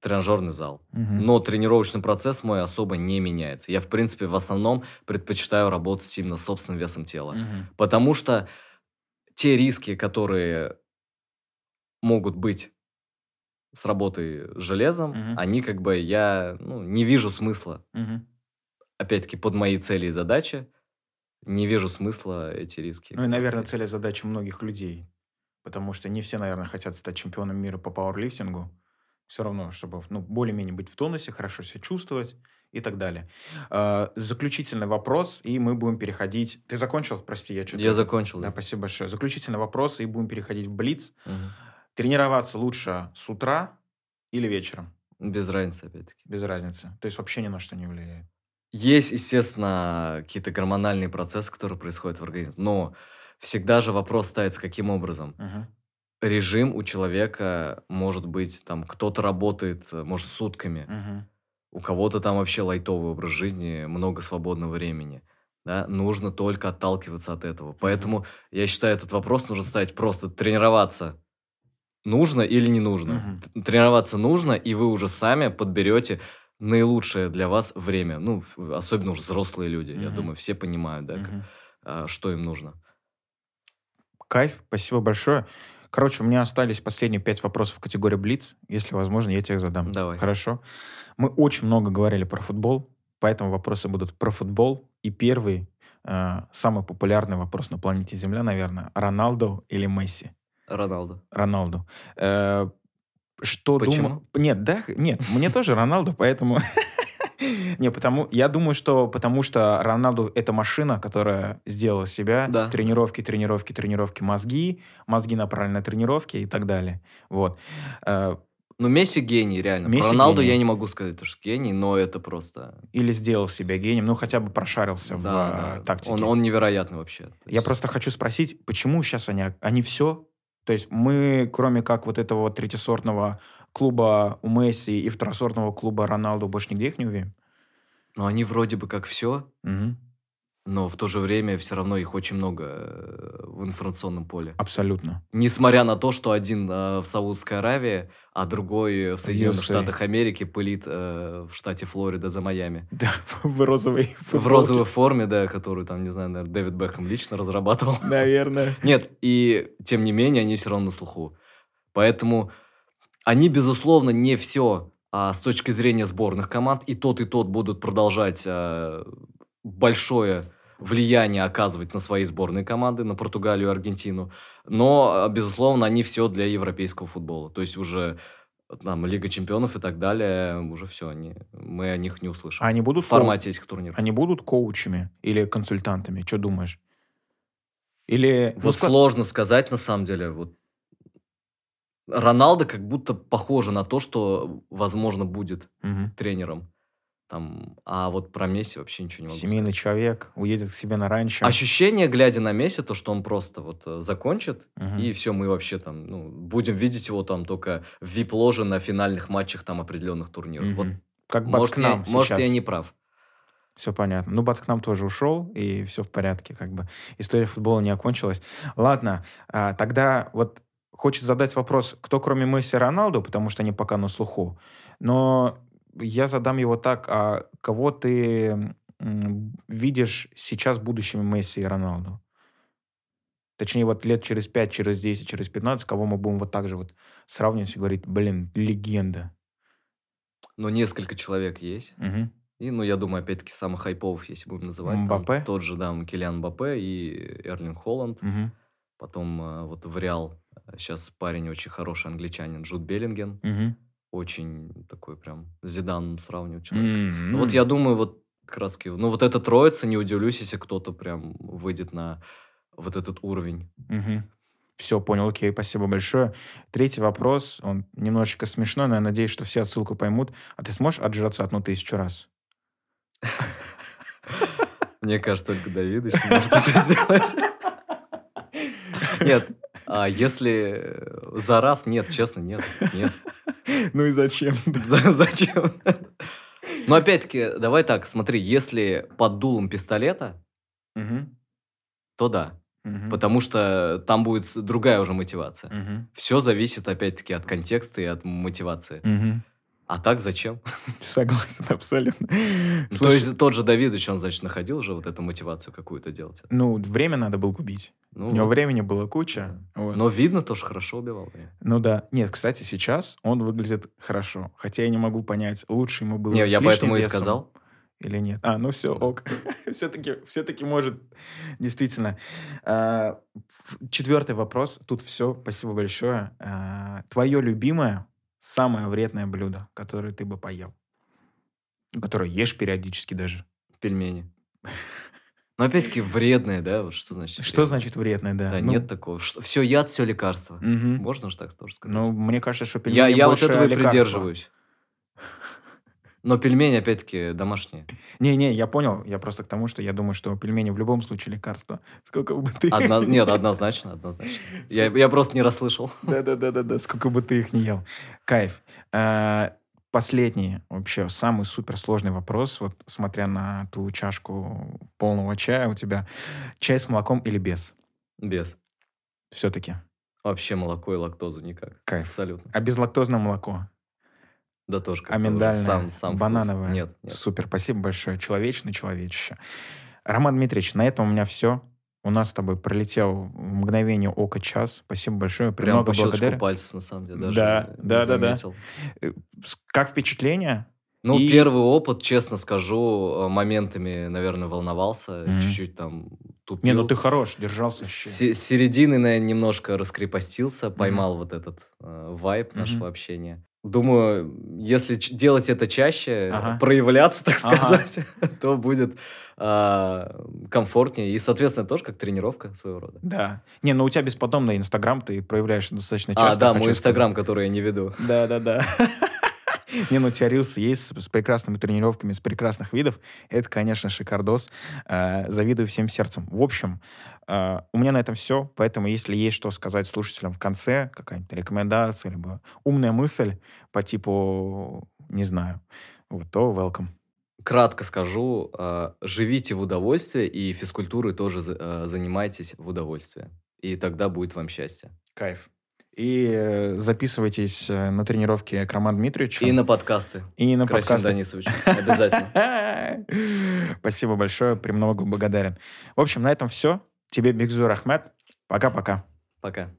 тренажерный зал. Мгм. Но тренировочный процесс мой особо не меняется. Я, в принципе, в основном предпочитаю работать именно с собственным весом тела. Мгм. Потому что те риски, которые могут быть с работой с железом, Мгм. они как бы я ну, не вижу смысла. Мгм. Опять-таки, под мои цели и задачи не вижу смысла эти риски. Ну и, наверное, цель и задача многих людей. Потому что не все, наверное, хотят стать чемпионом мира по пауэрлифтингу. Все равно, чтобы ну, более-менее быть в тонусе, хорошо себя чувствовать и так далее. А, заключительный вопрос, и мы будем переходить... Ты закончил? Прости, я что-то... Я закончил, Да, да. спасибо большое. Заключительный вопрос, и будем переходить в Блиц. Мгм. Тренироваться лучше с утра или вечером? Без разницы, опять-таки. Без разницы. То есть вообще ни на что не влияет. Есть, естественно, какие-то гормональные процессы, которые происходят в организме. Но всегда же вопрос ставится каким образом. Мгм. Режим у человека может быть, там, кто-то работает, может, сутками. Мгм. У кого-то там вообще лайтовый образ жизни, много свободного времени. Да? Нужно только отталкиваться от этого. Поэтому я считаю, этот вопрос нужно ставить просто тренироваться нужно или не нужно. Т- Тренироваться нужно, и вы уже сами подберете наилучшее для вас время. Ну, особенно уже взрослые люди. Я Мгм. думаю, все понимают, да, как- Мгм. а, что им нужно. Кайф, спасибо большое. Короче, у меня остались последние пять вопросов в категории Блиц. Если возможно, я тебе их задам. Давай. Хорошо. Мы очень много говорили про футбол, поэтому вопросы будут про футбол. И первый, э, самый популярный вопрос на планете Земля, наверное, Роналду или Месси? Роналдо. Роналду. Э, что Почему? думаю? Нет, да, нет, мне тоже Роналду, поэтому... Не, потому, я думаю, что потому что Роналду это машина, которая сделала себя, Да. тренировки, тренировки, тренировки, мозги, мозги направлены на тренировки и так далее. Вот. Э, Ну, Месси гений, реально. Месси Про Роналду гений. я не могу сказать, что гений, но это просто... Или сделал себя гением, ну хотя бы прошарился в Да, э, да. тактике. Он, он невероятный вообще. Я просто хочу спросить, почему сейчас они, они все? То есть мы, кроме как вот этого вот третьесортного клуба у Месси и второсортного клуба Роналду, больше нигде их не увидим? Ну, они вроде бы как все, Мгм. Но в то же время все равно их очень много э, в информационном поле. Абсолютно. Несмотря на то, что один э, в Саудовской Аравии, а другой в Соединенных USA. Штатах Америки пылит э, в штате Флорида за Майами. Да, в розовой В футболке. розовой форме, да, которую там, не знаю, наверное, Дэвид Бекхэм лично разрабатывал. Наверное. Нет, и тем не менее они все равно на слуху. Поэтому они, безусловно, не все а, с точки зрения сборных команд. И тот, и тот будут продолжать а, большое влияние оказывать на свои сборные команды, на Португалию и Аргентину. Но, безусловно, они все для европейского футбола. То есть уже там Лига чемпионов и так далее, уже все, они, мы о них не услышим. А они будут в формате этих турниров. Они будут коучами или консультантами? Что думаешь? Или... Вот ну, сложно сказать, на самом деле. Вот Роналдо как будто похоже на то, что, возможно, будет Мгм. тренером. Там, а вот про Месси вообще ничего не могу Семейный сказать. человек, уедет к себе на ранчо. Ощущение, глядя на Месси, то, что он просто вот э, закончит, Мгм. и все, мы вообще там, ну, будем видеть его там только в вип-ложе на финальных матчах там определенных турниров. Вот, Мгм. Как может, к нам я, может, я не прав. Все понятно. Ну, нам тоже ушел, и все в порядке, как бы. История футбола не окончилась. Ладно, а, тогда вот хочется задать вопрос, кто кроме Месси и Роналду, потому что они пока на слуху. Но я задам его так, а кого ты видишь сейчас будущими Месси и Роналду? Точнее, вот лет через 5, через 10, через 15, кого мы будем вот так же вот сравнивать и говорить, блин, легенда. Но несколько человек есть. Мгм. И, ну, я думаю, опять-таки, самых хайповых, если будем называть. там Мбаппе? тот же, да, Киллиан Мбаппе и Эрлин Холланд. Мгм. Потом э, вот в Реал сейчас парень очень хороший англичанин Джуд Беллинген. Мгм. Очень такой прям с Зиданом сравнивать человек. М. Ну, вот я думаю, вот как раз ну, вот эта троица, не удивлюсь, если кто-то прям выйдет на вот этот уровень. Все, понял, окей, спасибо большое. Третий вопрос, он немножечко смешной, но я надеюсь, что все отсылку поймут. А ты сможешь отжраться одну тысячу раз? Мне кажется, только Давидыч может это сделать. Нет, а если за раз, нет, честно, нет, нет. Ну и зачем? За- Зачем? Но опять-таки, давай так, смотри, если под дулом пистолета, то да. Мгм. Потому что там будет другая уже мотивация. Мгм. Все зависит, опять-таки, от контекста и от мотивации. Мгм. А так зачем? Согласен, абсолютно. Ну, То Слушай, есть тот же Давидыч, он, значит, находил же вот эту мотивацию какую-то делать. ну, время надо было губить. Ну, У него времени было куча. вот. Но видно, тоже хорошо убивал. Ну да. Нет, кстати, сейчас он выглядит хорошо. Хотя я не могу понять, лучше ему было Не, я поэтому и весом сказал. или нет. А, ну все, ок. все-таки, все-таки может, действительно. А, Четвертый вопрос. Тут все. Спасибо большое. А, Твое любимое, самое вредное блюдо, которое ты бы поел? Которое ешь периодически даже. Пельмени. Но опять-таки вредные, да? Вот что значит Что значит вредное, да? Да, Ну, нет такого. Все яд, все лекарство. мгм. Можно же так тоже сказать? Ну, мне кажется, что я пельмени я вот больше этого и придерживаюсь. Но пельмени, опять-таки, домашние. Не-не, я понял. Я просто к тому, что я думаю, что пельмени в любом случае лекарство. Сколько бы ты... Одно- Нет, однозначно, однозначно. Я, я просто не расслышал. Да-да-да-да, сколько бы ты их не ел. Кайф. А, Последний, вообще, самый суперсложный вопрос, вот смотря на ту чашку полного чая у тебя. Чай с молоком или без? Без. Все-таки. Вообще молоко и лактозу никак. Кайф. Абсолютно. А безлактозное молоко? Да тоже А как-то уже миндальное? сам, сам вкус. банановое? Нет, нет. Супер, спасибо большое. Человечное, человечище. Роман Дмитриевич, на этом у меня все. У нас с тобой пролетел в мгновение ока час. Спасибо большое. Прям Много по щелчку благодарен. пальцев, на самом деле, даже Да, да, да, да. заметил. С- Как впечатление? Ну, И- первый опыт, честно скажу, э, моментами, наверное, волновался, Мгм. чуть-чуть там тупил. Не, ну ты хорош, держался. С середины, наверное, немножко раскрепостился, поймал вот этот э, вайб нашего Мгм. общения. Думаю, если делать это чаще, Ага. проявляться, так Ага. сказать, то будет а, комфортнее. И, соответственно, тоже как тренировка своего рода. Да. Не, ну у тебя бесподобный Инстаграм, ты проявляешь достаточно А, часто. да, хочу мой Инстаграм, который я не веду. Да, да, да. Не, ну у тебя рилс есть с, с прекрасными тренировками, с прекрасных видов. Это, конечно, шикардос. Э, завидую всем сердцем. В общем, э, у меня на этом все. Поэтому, если есть что сказать слушателям в конце, какая-нибудь рекомендация, либо умная мысль по типу, не знаю, вот, то welcome. Кратко скажу, а, живите в удовольствие и физкультурой тоже за- а, занимайтесь в удовольствие. И тогда будет вам счастье. Кайф. И записывайтесь э, на тренировки к Роману Дмитриевичу. И на подкасты. и на Красим подкасты. Данисович. Обязательно. Спасибо большое, премного благодарен. В общем, на этом все. Тебе Бигзур Ахмед. Пока-пока. Пока.